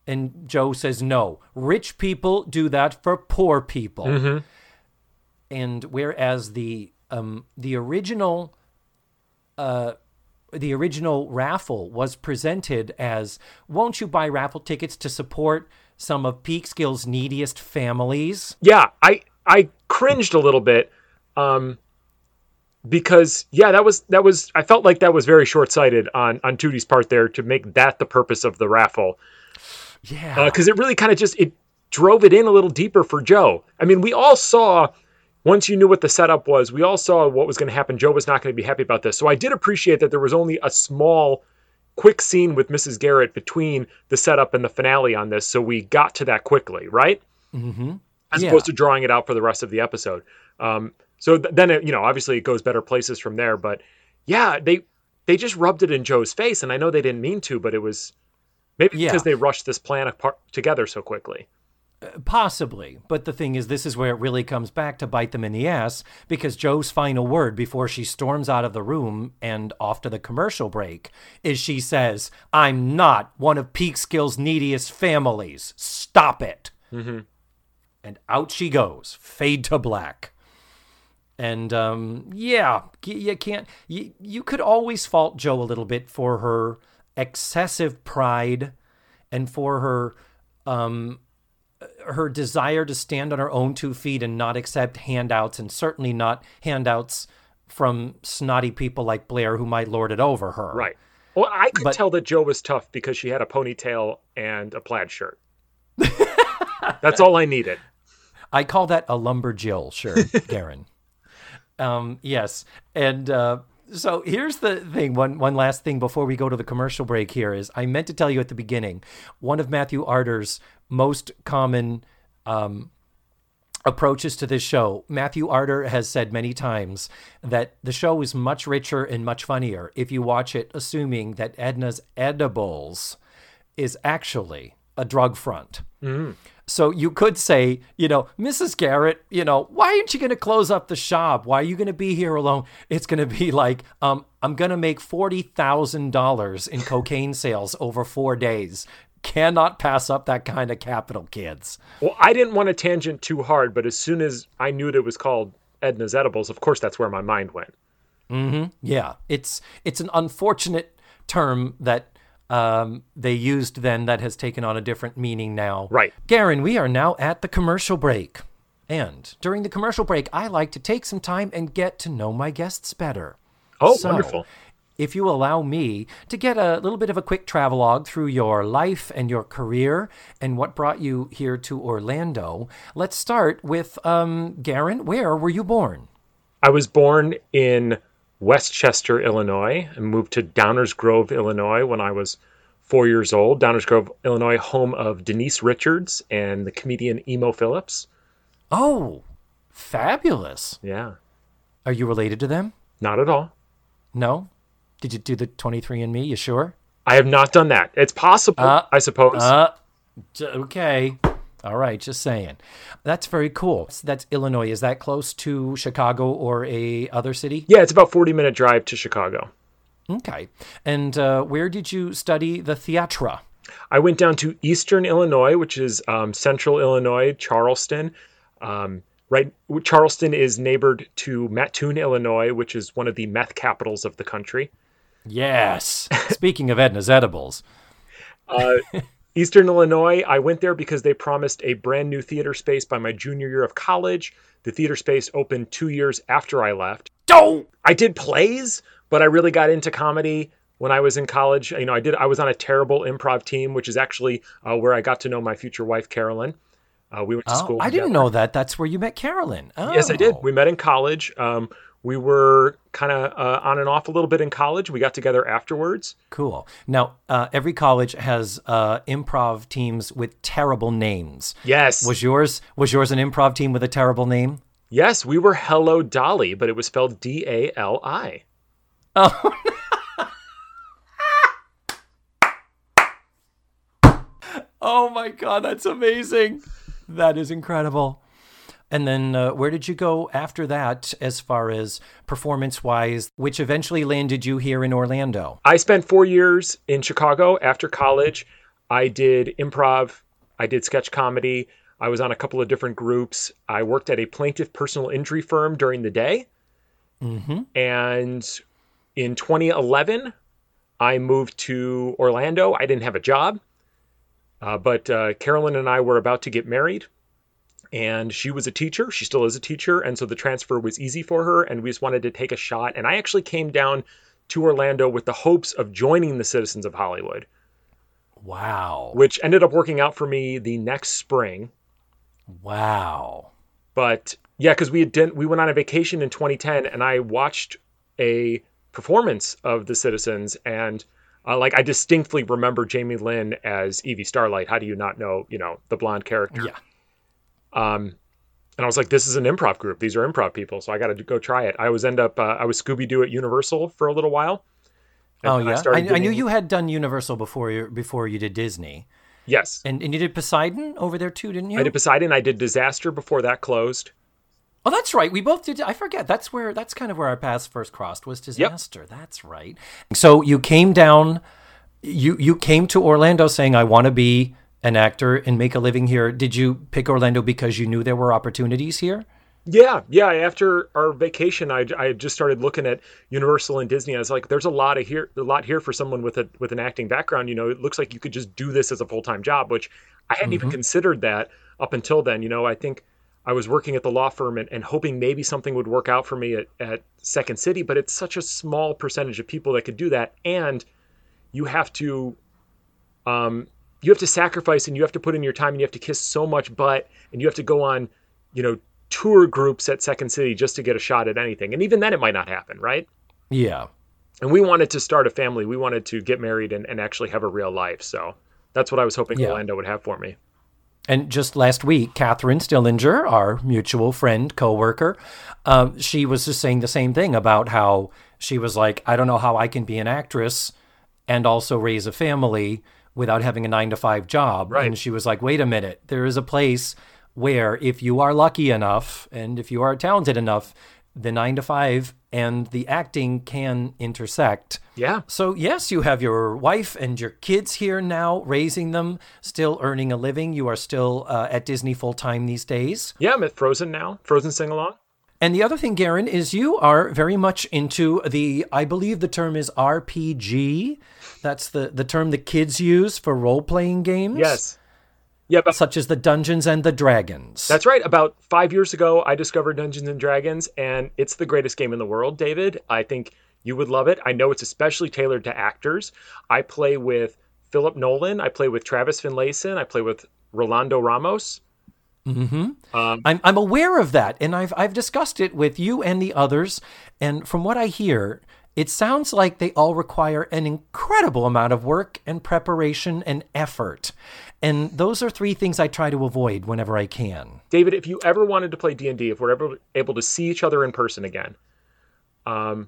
And Jo says, No, rich people do that for poor people. Mm-hmm. And whereas the um, the original uh, the original raffle was presented as, "Won't you buy raffle tickets to support some of Peekskill's neediest families?" Yeah, I I cringed a little bit. Um, because yeah, that was that was I felt like that was very short sighted on on Tootie's part there to make that the purpose of the raffle. Yeah, because uh, it really kind of just it drove it in a little deeper for Jo. I mean, we all saw once you knew what the setup was, we all saw what was going to happen. Jo was not going to be happy about this, so I did appreciate that there was only a small. Quick scene with Mrs. Garrett between the setup and the finale on this, so we got to that quickly, right? Mm-hmm. As yeah. opposed to drawing it out for the rest of the episode. Um, so th- then it, you know, obviously it goes better places from there. But yeah, they they just rubbed it in Jo's face, and I know they didn't mean to, but it was maybe yeah. because they rushed this plan apart together so quickly. Possibly, but the thing is, this is where it really comes back to bite them in the ass because Jo's final word before she storms out of the room and off to the commercial break is she says, I'm not one of Peekskill's neediest families. Stop it. Mm-hmm. And out she goes, fade to black. And um, yeah, you can't. You, you could always fault Jo a little bit for her excessive pride and for her um, her desire to stand on her own two feet and not accept handouts, and certainly not handouts from snotty people like Blair who might lord it over her. Right. Well, I could but, tell that Jo was tough because she had a ponytail and a plaid shirt. That's all I needed. I call that a lumberjill shirt, Garen. Um, yes, and uh, so here's the thing. One one last thing before we go to the commercial break. Here is I meant to tell you at the beginning. One of Matthew Arter's most common um, approaches to this show. Matthew Arter has said many times that the show is much richer and much funnier if you watch it assuming that Edna's edibles is actually a drug front. Mm. So you could say, you know, Mrs. Garrett, you know, why aren't you going to close up the shop? Why are you going to be here alone? It's going to be like, um, I'm going to make $40,000 in cocaine sales over four days. Cannot pass up that kind of capital, kids. Well, I didn't want to tangent too hard, but as soon as I knew that it was called Edna's Edibles, of course, that's where my mind went. Mm-hmm. Yeah, it's it's an unfortunate term that um, they used then that has taken on a different meaning now. Right. Garen, we are now at the commercial break. And during the commercial break, I like to take some time and get to know my guests better. Oh, so, wonderful. If you allow me to get a little bit of a quick travelogue through your life and your career and what brought you here to Orlando, let's start with um, Garen. Where were you born? I was born in Westchester, Illinois, and moved to Downers Grove, Illinois when I was four years old. Downers Grove, Illinois, home of Denise Richards and the comedian Emo Philips. Oh, fabulous. Yeah, Are you related to them? not at all. No? Did you do the 23andMe? You sure? I have not done that. It's possible, Uh, I suppose. Uh, okay. All right, just saying. That's very cool. So that's Illinois. Is that close to Chicago or a other city? yeah, it's about 40 minute drive to Chicago. Okay. And uh, where did you study the theatra? I went down to Eastern Illinois, which is um, Central Illinois, Charleston. Um, right, Charleston is neighbored to Mattoon, Illinois, which is one of the meth capitals of the country. Yes. Speaking of Edna's edibles. Uh, Eastern Illinois, I went there because they promised a brand new theater space by my junior year of college. The theater space opened two years after I left. Don't. I did plays, but I really got into comedy when I was in college. You know, I did. I was on a terrible improv team, which is actually uh, where I got to know my future wife, Carolyn. Uh, we went to Oh, school. I didn't know that. That's where you met Carolyn. Oh. Yes, I did. We met in college. Um, we were kind of uh, on and off a little bit in college. We got together afterwards. Cool. Now, uh, every college has uh, improv teams with terrible names. Yes, Was yours was yours an improv team with a terrible name? yes, we were Hello Dolly, but it was spelled D A L I. Oh. oh my god, that's amazing. That is incredible. And then uh, where did you go after that as far as performance wise, which eventually landed you here in Orlando? I spent four years in Chicago after college. I did improv, I did sketch comedy. I was on a couple of different groups. I worked at a plaintiff personal injury firm during the day. Mm-hmm. And in 2011, I moved to Orlando. I didn't have a job, uh, but uh, Carolyn and I were about to get married. And she was a teacher. She still is a teacher. And so the transfer was easy for her. And we just wanted to take a shot. And I actually came down to Orlando with the hopes of joining the Citizens of Hollywood, Wow. which ended up working out for me the next spring. Wow. But yeah, because we had did, we went on a vacation in 2010, and I watched a performance of The Citizens, and uh, like I distinctly remember Jamie Lynn as Evie Starlight. How do you not know, you know, the blonde character? Yeah. Um, and I was like, this is an improv group. These are improv people, so I got to go try it. I was end up uh, I was Scooby Doo at Universal for a little while. Oh I yeah, I, started I knew you had done Universal before you before you did Disney, Yes, and and you did Poseidon over there too, didn't you? I did Poseidon. I did Disaster before that closed. Oh, that's right. We both did. I forget. That's where. That's kind of where our paths first crossed. Was disaster. Yep. That's right. So you came down. You you came to Orlando saying, "I want to be an actor and make a living here." Did you pick Orlando because you knew there were opportunities here? Yeah, yeah. After our vacation, I, I just started looking at Universal and Disney. I was like, "There's a lot of here, a lot here for someone with a with an acting background. You know, it looks like you could just do this as a full time job." Which I hadn't even considered that up until then. You know, I think I was working at the law firm and, and hoping maybe something would work out for me at, at Second City, but it's such a small percentage of people that could do that, and you have to, um, you have to sacrifice and you have to put in your time and you have to kiss so much butt and you have to go on, you know, tour groups at Second City just to get a shot at anything. And even then, it might not happen, right? Yeah. And we wanted to start a family. We wanted to get married and, and actually have a real life. So that's what I was hoping Yeah. Orlando would have for me. And just last week, Catherine Stillinger, our mutual friend, coworker, um, she was just saying the same thing about how she was like, I don't know how I can be an actress and also raise a family without having a nine to five job. Right. And she was like, wait a minute, there is a place where if you are lucky enough and if you are talented enough, the nine to five and the acting can intersect. Yeah. So, yes, you have your wife and your kids here now, raising them, still earning a living. You are still uh, at Disney full time these days. Yeah, I'm at Frozen now. Frozen sing along. And the other thing, Garen, is you are very much into the, I believe the term is RPG. That's the, the term the kids use for role playing games. Yes. Yeah, but Such as the Dungeons and the Dragons. That's right. About five years ago, I discovered Dungeons and Dragons, and it's the greatest game in the world, David. I think you would love it. I know it's especially tailored to actors. I play with Philip Nolan. I play with Travis Finlayson. I play with Rolando Ramos. Hmm. I'm I'm aware of that, and I've I've discussed it with you and the others. And from what I hear, it sounds like they all require an incredible amount of work and preparation and effort. And those are three things I try to avoid whenever I can. David, if you ever wanted to play D and D, if we're ever able to see each other in person again, um,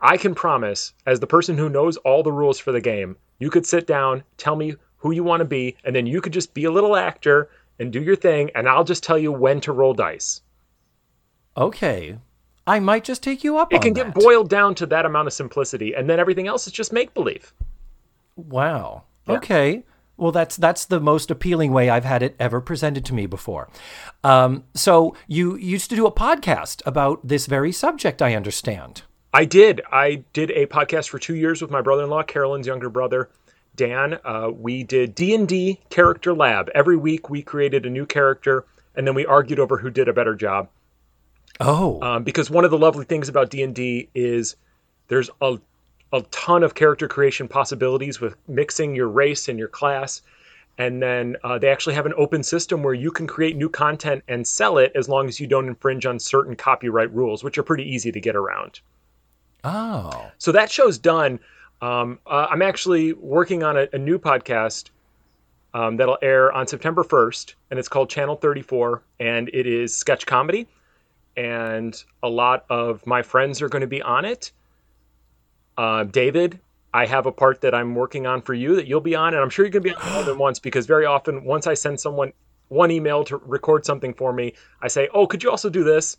I can promise, as the person who knows all the rules for the game, you could sit down, tell me who you want to be, and then you could just be a little actor and do your thing, and I'll just tell you when to roll dice. Okay, I might just take you up It can that. get boiled down to that amount of simplicity, and then everything else is just make believe. Wow. Okay. Well, that's that's the most appealing way I've had it ever presented to me before. Um, so you used to do a podcast about this very subject, I understand. I did. I did a podcast for two years with my brother-in-law, Carolyn's younger brother, Dan. Uh, we did D and D Character Lab. Every week, we created a new character, and then we argued over who did a better job. Oh, Um, because one of the lovely things about D and D is there's a a ton of character creation possibilities with mixing your race and your class. And then uh, they actually have an open system where you can create new content and sell it as long as you don't infringe on certain copyright rules, which are pretty easy to get around. oh, So that show's done. Um, uh, I'm actually working on a, a new podcast um, that'll air on September 1st, and it's called Channel 34, and it is sketch comedy. And a lot of my friends are going to be on it. Uh, David, I have a part that I'm working on for you that you'll be on, and I'm sure you're going to be on more than once because very often, once I send someone one email to record something for me, I say, "Oh, could you also do this?"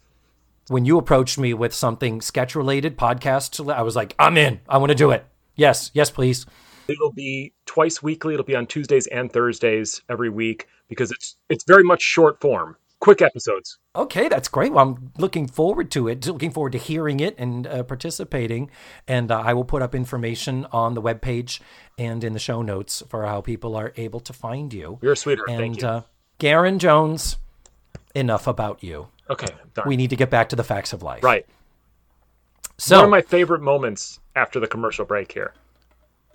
when you approached me with something sketch related, podcast, I was like, I'm in. I want to do it. Yes, yes, please. It'll be twice weekly. It'll be on Tuesdays and Thursdays every week because it's it's very much short form, quick episodes. Okay, that's great. Well, I'm looking forward to it. Looking forward to hearing it and uh, participating. And uh, I will put up information on the webpage and in the show notes for how people are able to find you. You're a sweetheart. and Thank you. uh, Garen Jones, enough about you. okay, darn. We need to get back to the facts of life. right. So, One of my favorite moments after the commercial break here.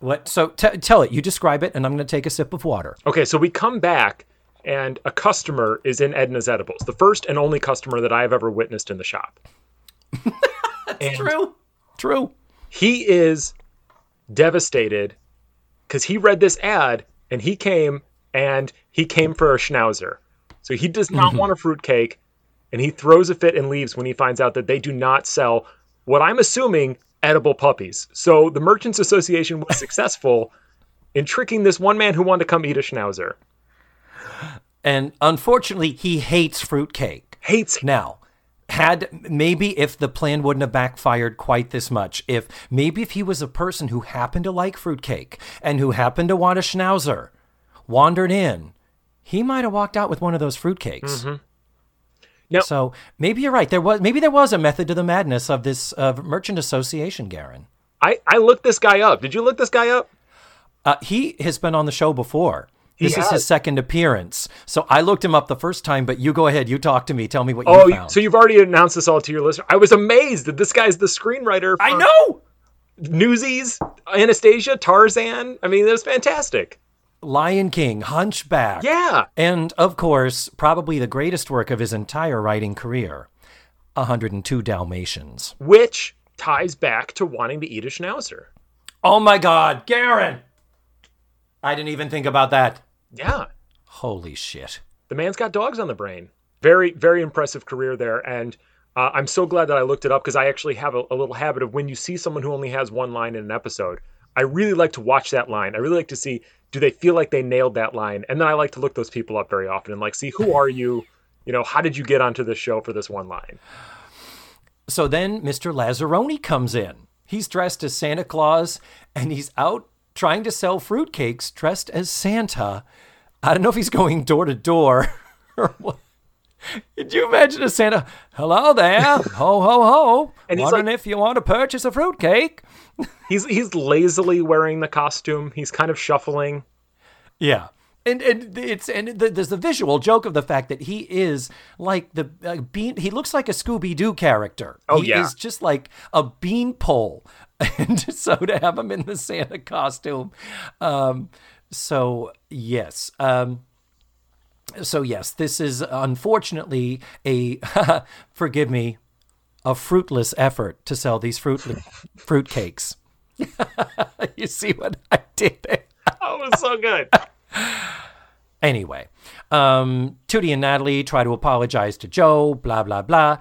what? So t- tell it. You describe it, and I'm going to take a sip of water. Okay, so we come back and a customer is in Edna's Edibles, the first and only customer that I have ever witnessed in the shop. and True. True. he is devastated because he read this ad and he came and he came for a schnauzer. So he does not mm-hmm. want a fruitcake and he throws a fit and leaves when he finds out that they do not sell what I'm assuming edible puppies. So the Merchants Association was successful in tricking this one man who wanted to come eat a schnauzer. And unfortunately, he hates fruitcake. Hates Now, had maybe if the plan wouldn't have backfired quite this much, if maybe if he was a person who happened to like fruitcake and who happened to want a schnauzer, wandered in, he might have walked out with one of those fruitcakes. Now- So maybe you're right. There was maybe there was a method to the madness of this uh, merchant association, Garen. I, I looked this guy up. Did you look this guy up? Uh, he has been on the show before. This is has. his second appearance. So I looked him up the first time, but you go ahead. You talk to me. Tell me what you Oh, you- found. so you've already announced this all to your listener. I was amazed that this guy's the screenwriter. I know. Newsies, Anastasia, Tarzan. I mean, that was fantastic. Lion King, Hunchback. Yeah. And of course, probably the greatest work of his entire writing career 102 Dalmatians. Which ties back to wanting to eat a schnauzer. Oh my God, Garen! I didn't even think about that. Yeah. Holy shit. The man's got dogs on the brain. Very, very impressive career there. And uh, I'm so glad that I looked it up because I actually have a, a little habit of when you see someone who only has one line in an episode, I really like to watch that line. I really like to see do they feel like they nailed that line? And then I like to look those people up very often and like see who are you? You know, how did you get onto this show for this one line? So then Mr. Lazzaroni comes in. He's dressed as Santa Claus and he's out trying to sell fruitcakes dressed as Santa. I don't know if he's going door to door or what. Could you imagine a Santa? Hello there, ho ho ho! And he's Wondering like- if you want to purchase a fruitcake? He's he's lazily wearing the costume. He's kind of shuffling. Yeah. And, and it's and the, there's the visual joke of the fact that he is like the uh, bean. He looks like a Scooby Doo character. Oh, he yeah. is just like a beanpole, and so to have him in the Santa costume. Um, so yes, um, So yes, this is unfortunately a forgive me, a fruitless effort to sell these fruit fruit cakes. you see what I did there? Oh, was so good. Anyway, um, Tootie and Natalie try to apologize to Jo, blah, blah, blah.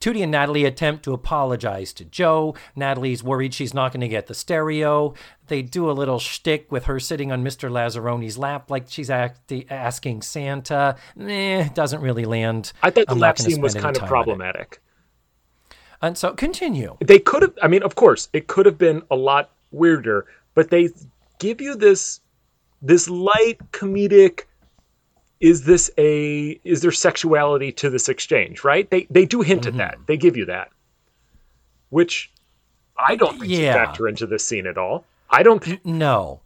Tootie and Natalie attempt to apologize to Jo. Natalie's worried she's not going to get the stereo. They do a little shtick with her sitting on Mr. Lazzaroni's lap like she's act- asking Santa. Eh, doesn't really land. I thought the I'm lap scene was kind of time on it. problematic. And so continue. They could have, I mean, of course, it could have been a lot weirder, but they give you this this light comedic is this a is there sexuality to this exchange right they they do hint Mm-hmm. at that they give you that which i don't think Yeah. should factor into this scene at all i don't think No.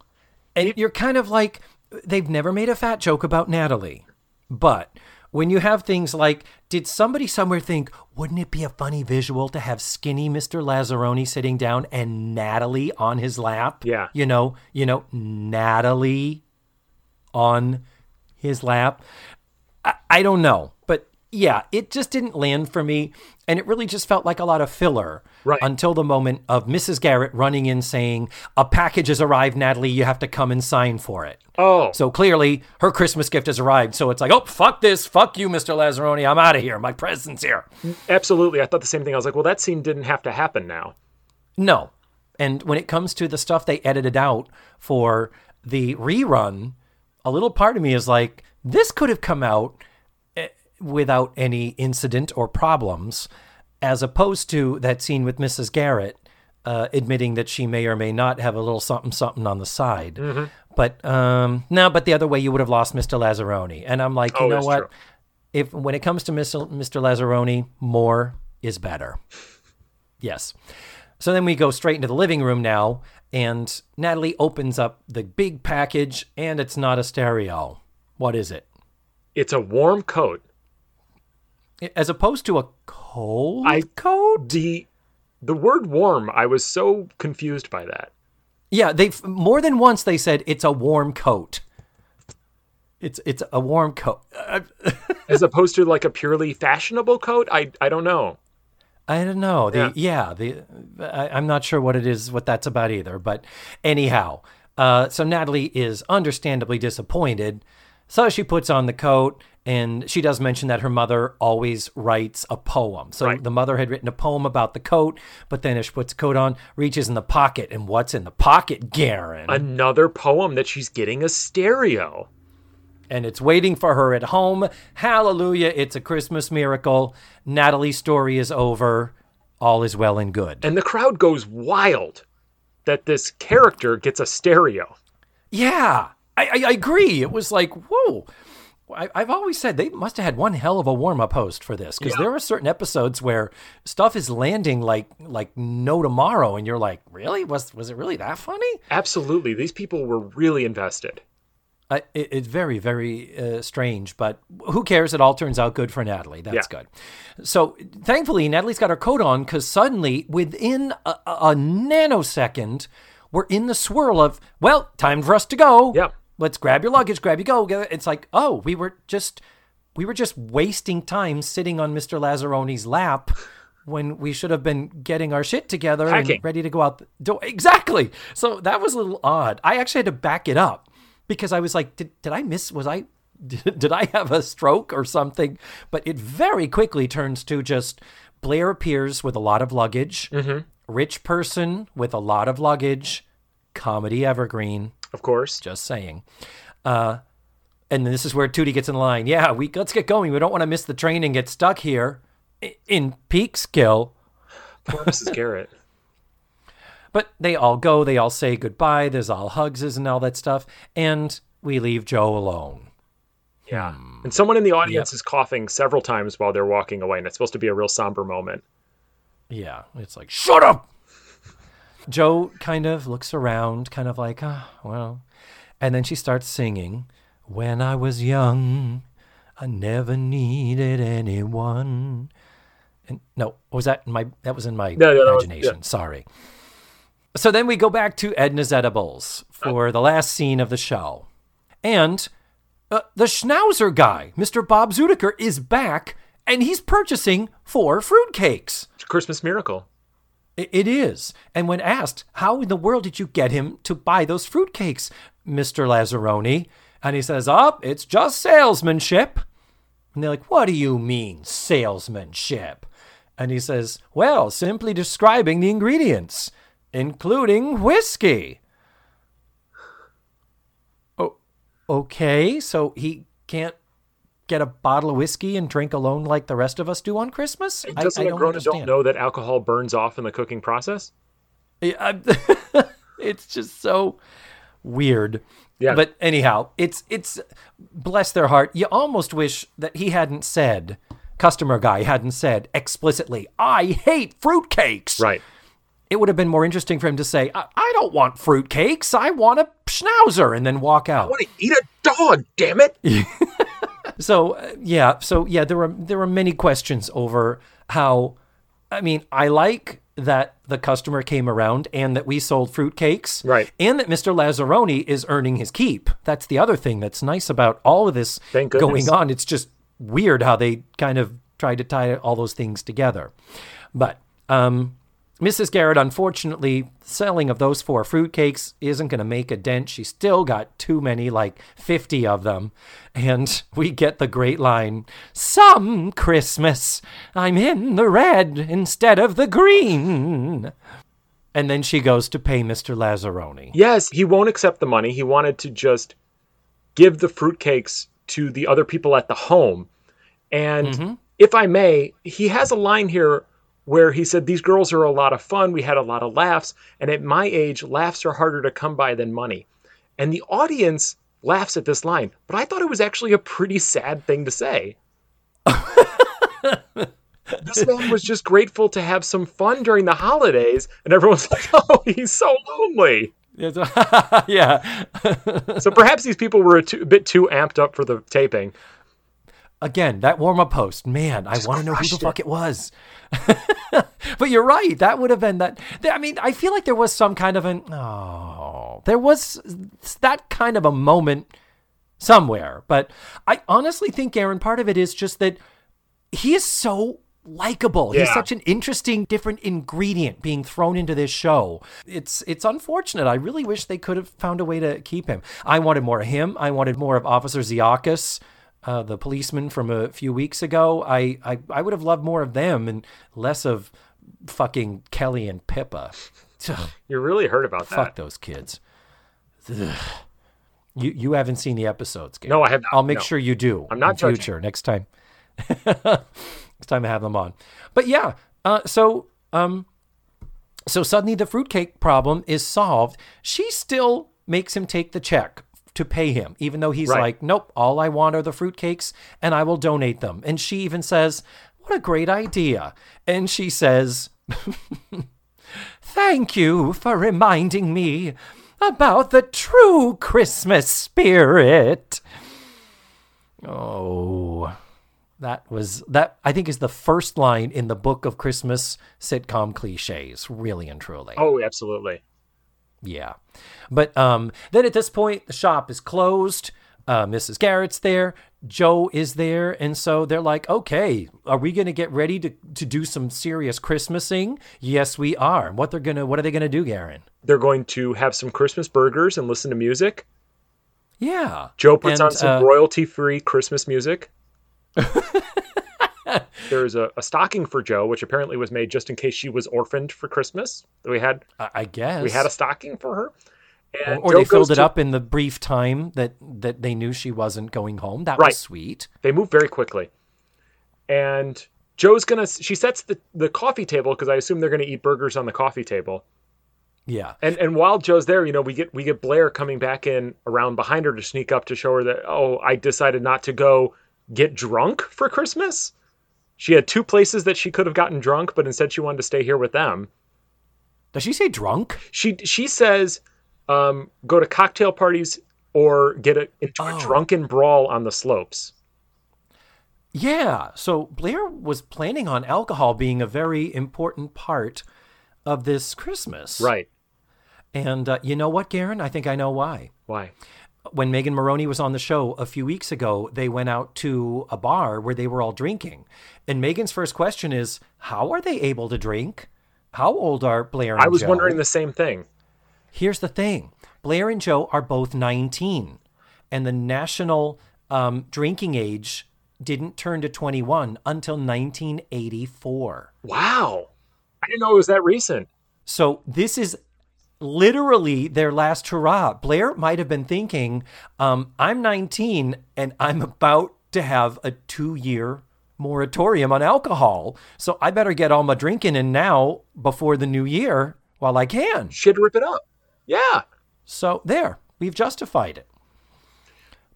And you're kind of like, they've never made a fat joke about Natalie. But when you have things like, did somebody somewhere think, wouldn't it be a funny visual to have skinny Mr. Lazzaroni sitting down and Natalie on his lap? Yeah. You know, you know, Natalie on his lap. I, I don't know. But yeah, it just didn't land for me. And it really just felt like a lot of filler Right. until the moment of Mrs. Garrett running in saying, A package has arrived, Natalie. You have to come and sign for it. oh So clearly, her Christmas gift has arrived. So it's like, Oh, fuck this. Fuck you, Mr. Lazzaroni. I'm out of here. My present's here. absolutely i thought the same thing i was like well that scene didn't have to happen now No. And when it comes to the stuff they edited out for the rerun, a little part of me is like, this could have come out eh, without any incident or problems, as opposed to that scene with Mrs. Garrett uh, admitting that she may or may not have a little something something on the side. But um, no, but the other way you would have lost Mr. Lazzaroni. And I'm like, you Oh, know what? true. If when it comes to Mr. Mr. Lazzaroni, more is better. Yes. So then we go straight into the living room now, and Natalie opens up the big package, and it's not a stereo. What is it? it's a warm coat As opposed to a cold I- coat? the the word warm i was so confused by that Yeah, they've more than once they said it's a warm coat. It's it's a warm coat. As opposed to like a purely fashionable coat i i don't know I don't know. The yeah, the I, I'm not sure what it is, what that's about either. But anyhow, uh, so Natalie is understandably disappointed. So she puts on the coat, and she does mention that her mother always writes a poem. So Right. the mother had written a poem about the coat, but then as she puts the coat on, reaches in the pocket, and what's in the pocket, Garen? another poem that she's getting a stereo and it's waiting for her at home. Hallelujah! It's a Christmas miracle. Natalie's story is over. All is well and good. and the crowd goes wild that this character gets a stereo. Yeah, I, I, I agree. It was like, whoa. I, I've always said they must have had one hell of a warm up host for this because Yeah. there are certain episodes where stuff is landing like like no tomorrow, and you're like, really? Was was it really that funny? Absolutely, these people were really invested. Uh, it, it's very, very uh, strange, but who cares? It all turns out good for Natalie. That's Yeah. good. So thankfully, Natalie's got her coat on because suddenly, within a, a nanosecond, we're in the swirl of, well, time for us to go. Yeah. Let's grab your luggage, grab your go. It's like, oh, we were just, we were just wasting time sitting on Mr. Lazzaroni's lap when we should have been getting our shit together and ready to go out the door. Exactly. So that was a little odd. I actually had to back it up because I was like, did, did I miss? Was I? Did, did I have a stroke or something? But it very quickly turns to just Blair appears with a lot of luggage, rich person with a lot of luggage, comedy evergreen. Of course, Just saying. Uh, and this is where Tootie gets in line. Yeah, we let's get going. We don't want to miss the train and get stuck here in Peekskill. poor Mrs. Garrett. But they all go, they all say goodbye, there's all hugses and all that stuff, and we leave Jo alone. Yeah, and someone in the audience is coughing several times while they're walking away, and it's supposed to be a real somber moment. Yeah, it's like, shut up! Jo kind of looks around, kind of like, ah, well. And then she starts singing, When I was young, I never needed anyone. And no, was that in my, that was in my No, no, that was- imagination. Sorry. So then we go back to Edna's Edibles for the last scene of the show. And uh, the Schnauzer guy, Mr. Bob Tzudiker, is back and he's purchasing four fruitcakes. It's Christmas miracle. I- It is. And when asked, how in the world did you get him to buy those fruitcakes, Mr. Lazzaroni? And he says, oh, it's just salesmanship. And they're like, what do you mean, salesmanship? And he says, well, simply describing the ingredients, including whiskey. Oh, okay. So he can't get a bottle of whiskey and drink alone like the rest of us do on Christmas? I- Doesn't I a don't grown adult know that alcohol burns off in the cooking process? Yeah, it's just so weird. Yeah. But anyhow, it's it's bless their heart. You almost wish that he hadn't said customer guy hadn't said explicitly, "I hate fruitcakes." Right. It would have been more interesting for him to say, "I, I don't want fruitcakes. I want a schnauzer," and then walk out. I want to eat a dog, damn it. So uh, yeah, so yeah, there were there were many questions over how. I mean, I like that the customer came around and that we sold fruitcakes, Right. And that Mr. Lazzaroni is earning his keep. That's the other thing that's nice about all of this going on. It's just weird how they kind of tried to tie all those things together. But um, Mrs. Garrett, unfortunately, selling of those four fruitcakes isn't going to make a dent. She's still got too many, like 50 of them. And we get the great line Some Christmas, I'm in the red instead of the green. And then she goes to pay Mr. Lazzaroni. Yes, he won't accept the money. He wanted to just give the fruitcakes to the other people at the home. And Mm-hmm. if I may, he has a line here where he said, These girls are a lot of fun. We had a lot of laughs. And at my age, laughs are harder to come by than money. And the audience laughs at this line. But I thought it was actually a pretty sad thing to say. this man was just grateful to have some fun during the holidays. And everyone's like, Oh, he's so lonely. yeah. So perhaps these people were a, too, a bit too amped up for the taping. Again, that warm up post, man, I want to know who the it. fuck it was. but you're right. That would have been that. I mean, I feel like there was some kind of an, oh, there was that kind of a moment somewhere. But I honestly think, Aaron, part of it is just that he is so likable. He's such an interesting, different ingredient being thrown into this show. It's it's unfortunate. I really wish they could have found a way to keep him. I wanted more of him. I wanted more of Officer Ziakis, uh, the policeman from a few weeks ago. I, I I would have loved more of them and less of fucking Kelly and Pippa. You really heard about that. Fuck those kids. Ugh. You you haven't seen the episodes, Gary. No, I have not, I'll make no. sure you do. I'm not in judging. future next time. next time I have them on. But yeah, uh, so um, so suddenly the fruitcake problem is solved. She still makes him take the check to pay him, even though he's Right. like, "Nope, all I want are the fruitcakes, and I will donate them." And she even says, "What a great idea!" And she says. Thank you for reminding me about the true Christmas spirit. Oh, that was that I think is the first line in the book of Christmas sitcom cliches, really and truly. Oh, absolutely. Yeah. But um, then at this point, the shop is closed. Uh, Mrs. Garrett's there. Jo is there. And so they're like, okay, are we going to get ready to, to do some serious Christmasing? Yes, we are. What they're going to, what are they going to do, Garen? They're going to have some Christmas burgers and listen to music. Yeah. Jo puts And, on some uh, royalty free Christmas music. There's a, a stocking for Jo, which apparently was made just in case she was orphaned for Christmas. We had I, guess. we had a stocking for her. And or Jo they filled it to- up in the brief time that, that they knew she wasn't going home. That Right. was sweet. They move very quickly. And Jo's gonna she sets the, the coffee table because I assume they're gonna eat burgers on the coffee table. Yeah. And and while Jo's there, you know, we get we get Blair coming back in around behind her to sneak up to show her that oh, I decided not to go get drunk for Christmas. She had two places that she could have gotten drunk, but instead she wanted to stay here with them. Does she say drunk? She she says, um, go to cocktail parties or get a, into a Oh. drunken brawl on the slopes. Yeah. So Blair was planning on alcohol being a very important part of this Christmas. Right. And uh, you know what, Garen? I think I know why. Why? When Megan Maroney was on the show a few weeks ago, they went out to a bar where they were all drinking. And Megan's first question is, How are they able to drink? How old are Blair and Jo? I was Jo? wondering the same thing. Here's the thing Blair and Jo are both 19, and the national um, drinking age didn't turn to 21 until 1984. Wow. I didn't know it was that recent. So this is literally their last hurrah. Blair might have been thinking, um, I'm 19 and I'm about to have a two year moratorium on alcohol. So I better get all my drinking in now before the new year while I can. Should rip it up. Yeah. So there, we've justified it.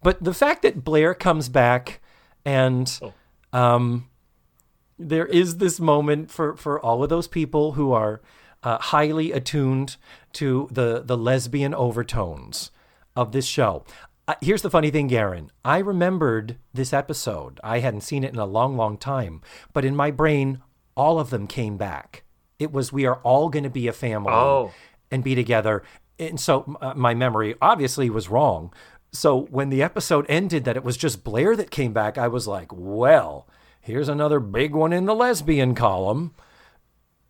But the fact that Blair comes back and Oh. um, there is this moment for, for all of those people who are uh, highly attuned to the, the lesbian overtones of this show. Uh, here's the funny thing, Garen. I remembered this episode. I hadn't seen it in a long, long time, but in my brain, all of them came back. It was we are all going to be a family Oh. and be together. And so uh, my memory obviously was wrong. So when the episode ended, that it was just Blair that came back, I was like, well, here's another big one in the lesbian column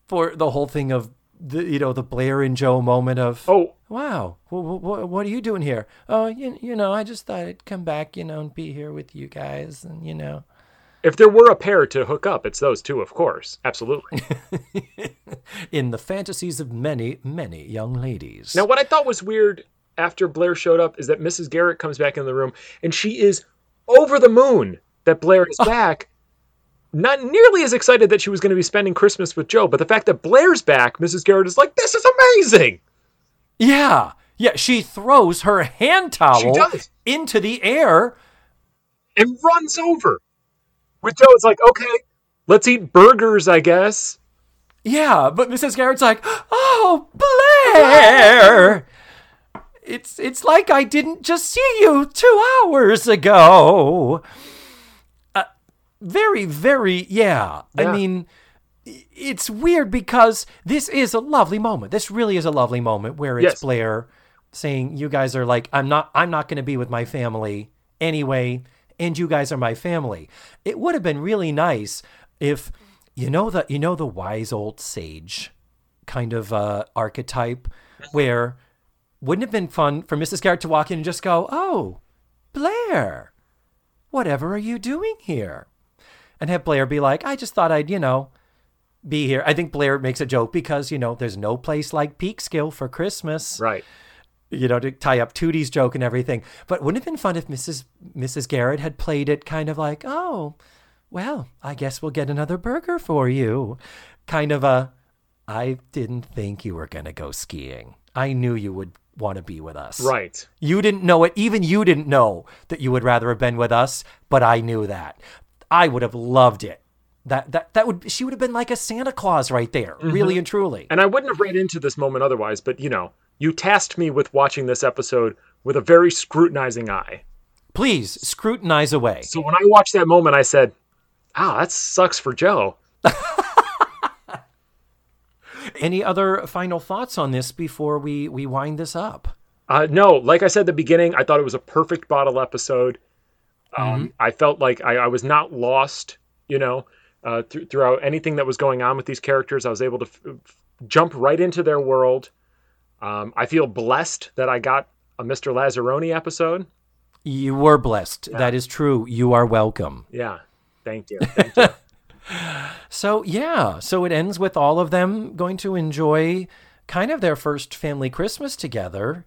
for the whole thing of the you know the Blair and Jo moment of Oh, wow, what, what, what are you doing here? Oh, you, you know, I just thought I'd come back, you know, and be here with you guys, and you know. if there were a pair to hook up, it's those two, of course. Absolutely. in the fantasies of many, many young ladies. Now, what I thought was weird after Blair showed up is that Mrs. Garrett comes back in the room and she is over the moon that Blair is back. Not nearly as excited that she was going to be spending Christmas with Jo, but the fact that Blair's back, Mrs. Garrett is like, this is amazing. Yeah. Yeah. She throws her hand towel into the air. And runs over. With Jo, it's like, okay, let's eat burgers, I guess. Yeah. But Mrs. Garrett's like, oh, Blair. It's it's like I didn't just see you two hours ago. Very, very, yeah. I mean, it's weird because this is a lovely moment. This really is a lovely moment where it's Yes. Blair saying, "You guys are like, I'm not, I'm not going to be with my family anyway, and you guys are my family." It would have been really nice if, you know, the, you know, the wise old sage kind of uh, archetype, where wouldn't it have been fun for Mrs. Garrett to walk in and just go, "Oh, Blair, whatever are you doing here?" And have Blair be like, "I just thought I'd, you know." Be here. I think Blair makes a joke because, you know, there's no place like Peekskill for Christmas Right. you know, to tie up Tootie's joke and everything. But wouldn't it have been fun if Mrs. Mrs. Garrett had played it kind of like, oh, well, I guess we'll get another burger for you. Kind of a, I didn't think you were going to go skiing. I knew you would want to be with us. Right. You didn't know it. Even you didn't know that you would rather have been with us, but I knew that. I would have loved it. That, that, that would, she would have been like a Santa Claus right there, really and truly. And I wouldn't have read into this moment otherwise, but you know, you tasked me with watching this episode with a very scrutinizing eye. Please scrutinize away. So when I watched that moment, I said, ah, that sucks for Jo. Any other final thoughts on this before we we wind this up? Uh, no, like I said at the beginning, I thought it was a perfect bottle episode. Um, I felt like I, I was not lost, you know, uh, th- throughout anything that was going on with these characters. I was able to f- f- jump right into their world. Um, I feel blessed that I got a Mr. Lazzaroni episode. You were blessed. That is true. You are welcome. Yeah, thank you. Thank you. So yeah, so it ends with all of them going to enjoy kind of their first family Christmas together.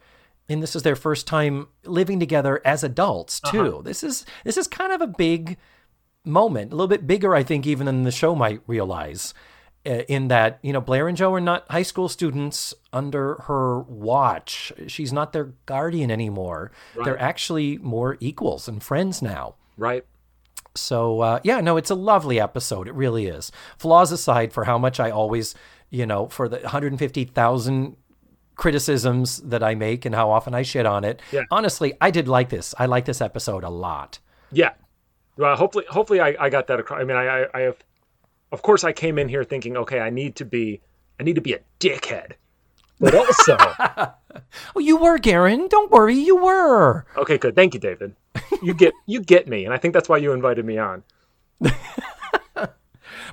And this is their first time living together as adults too. This is this is kind of a big moment, a little bit bigger, I think, even than the show might realize. uh, In that, you know, Blair and Jo are not high school students under her watch. She's not their guardian anymore. They're actually more equals and friends now. right? So uh, yeah, no, it's a lovely episode. It really is. Flaws aside, for how much I always, you know, for the 150,000 criticisms that I make and how often I shit on it. Yeah. Honestly, I did like this. I like this episode a lot. Yeah. Well, hopefully, hopefully, I, I got that across. I mean, I, I, I have, of course, I came in here thinking, okay, I need to be, I need to be a dickhead. but also. oh, you were, Garen. Don't worry, you were. Okay, good. Thank you, David. You get you get me, and I think that's why you invited me on.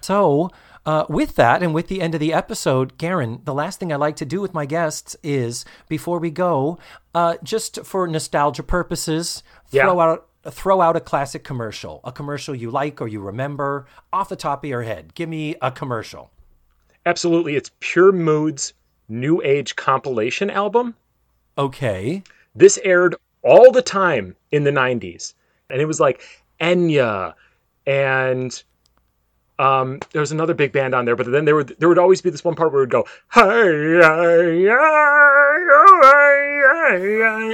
so, uh, with that, and with the end of the episode, Garen, the last thing I like to do with my guests is before we go, uh, just for nostalgia purposes, throw yeah. out throw out a classic commercial, a commercial you like or you remember off the top of your head. Give me a commercial. Absolutely, it's Pure Moods New Age compilation album. Okay. This aired all the time in the 90s. And it was like Enya and um, there was another big band on there, but then there would there would always be this one part where it would go, hey,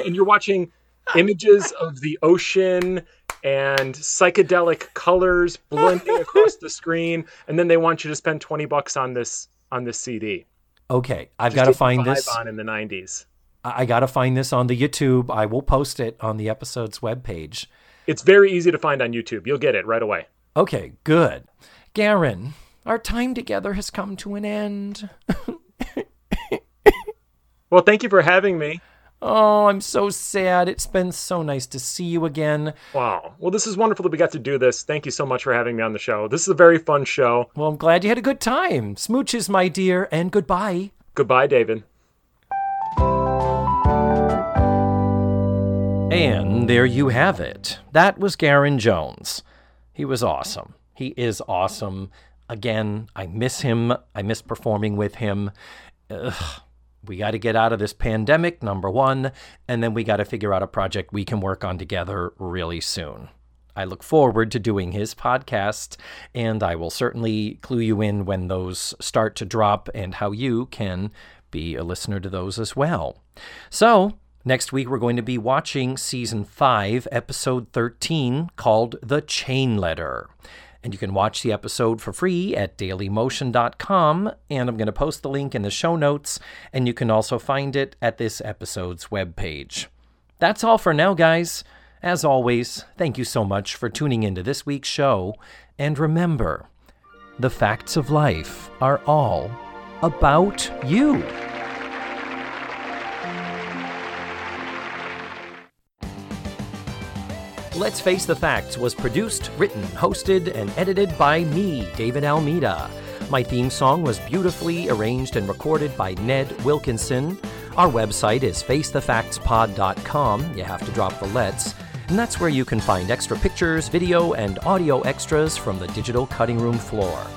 and you're watching images of the ocean and psychedelic colors blending across the screen, and then they want you to spend twenty bucks on this on this CD. Okay, I've got to find this on in the '90s. I got to find this on the YouTube. I will post it on the episode's webpage. It's very easy to find on YouTube. You'll get it right away. Okay, good. Garen, our time together has come to an end. well, thank you for having me. Oh, I'm so sad. It's been so nice to see you again. Wow. Well, this is wonderful that we got to do this. Thank you so much for having me on the show. This is a very fun show. Well, I'm glad you had a good time. Smooches, my dear, and goodbye. Goodbye, David. And there you have it. That was Garen Jones. He was awesome. He is awesome. Again, I miss him. I miss performing with him. Ugh. We got to get out of this pandemic, number one, and then we got to figure out a project we can work on together really soon. I look forward to doing his podcast, and I will certainly clue you in when those start to drop and how you can be a listener to those as well. So, next week we're going to be watching season 5, episode 13, called The Chain Letter. And you can watch the episode for free at dailymotion.com. And I'm going to post the link in the show notes. And you can also find it at this episode's webpage. That's all for now, guys. As always, thank you so much for tuning into this week's show. And remember, the facts of life are all about you. Let's Face the Facts was produced, written, hosted, and edited by me, David Almeida. My theme song was beautifully arranged and recorded by Ned Wilkinson. Our website is facethefactspod.com. You have to drop the let's. And that's where you can find extra pictures, video, and audio extras from the digital cutting room floor.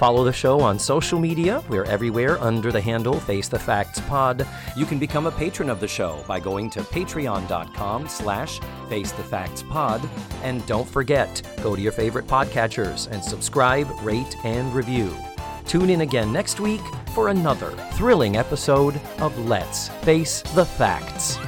Follow the show on social media. We're everywhere under the handle Face the Facts Pod. You can become a patron of the show by going to patreon.com slash Face the Facts Pod. And don't forget, go to your favorite podcatchers and subscribe, rate, and review. Tune in again next week for another thrilling episode of Let's Face the Facts.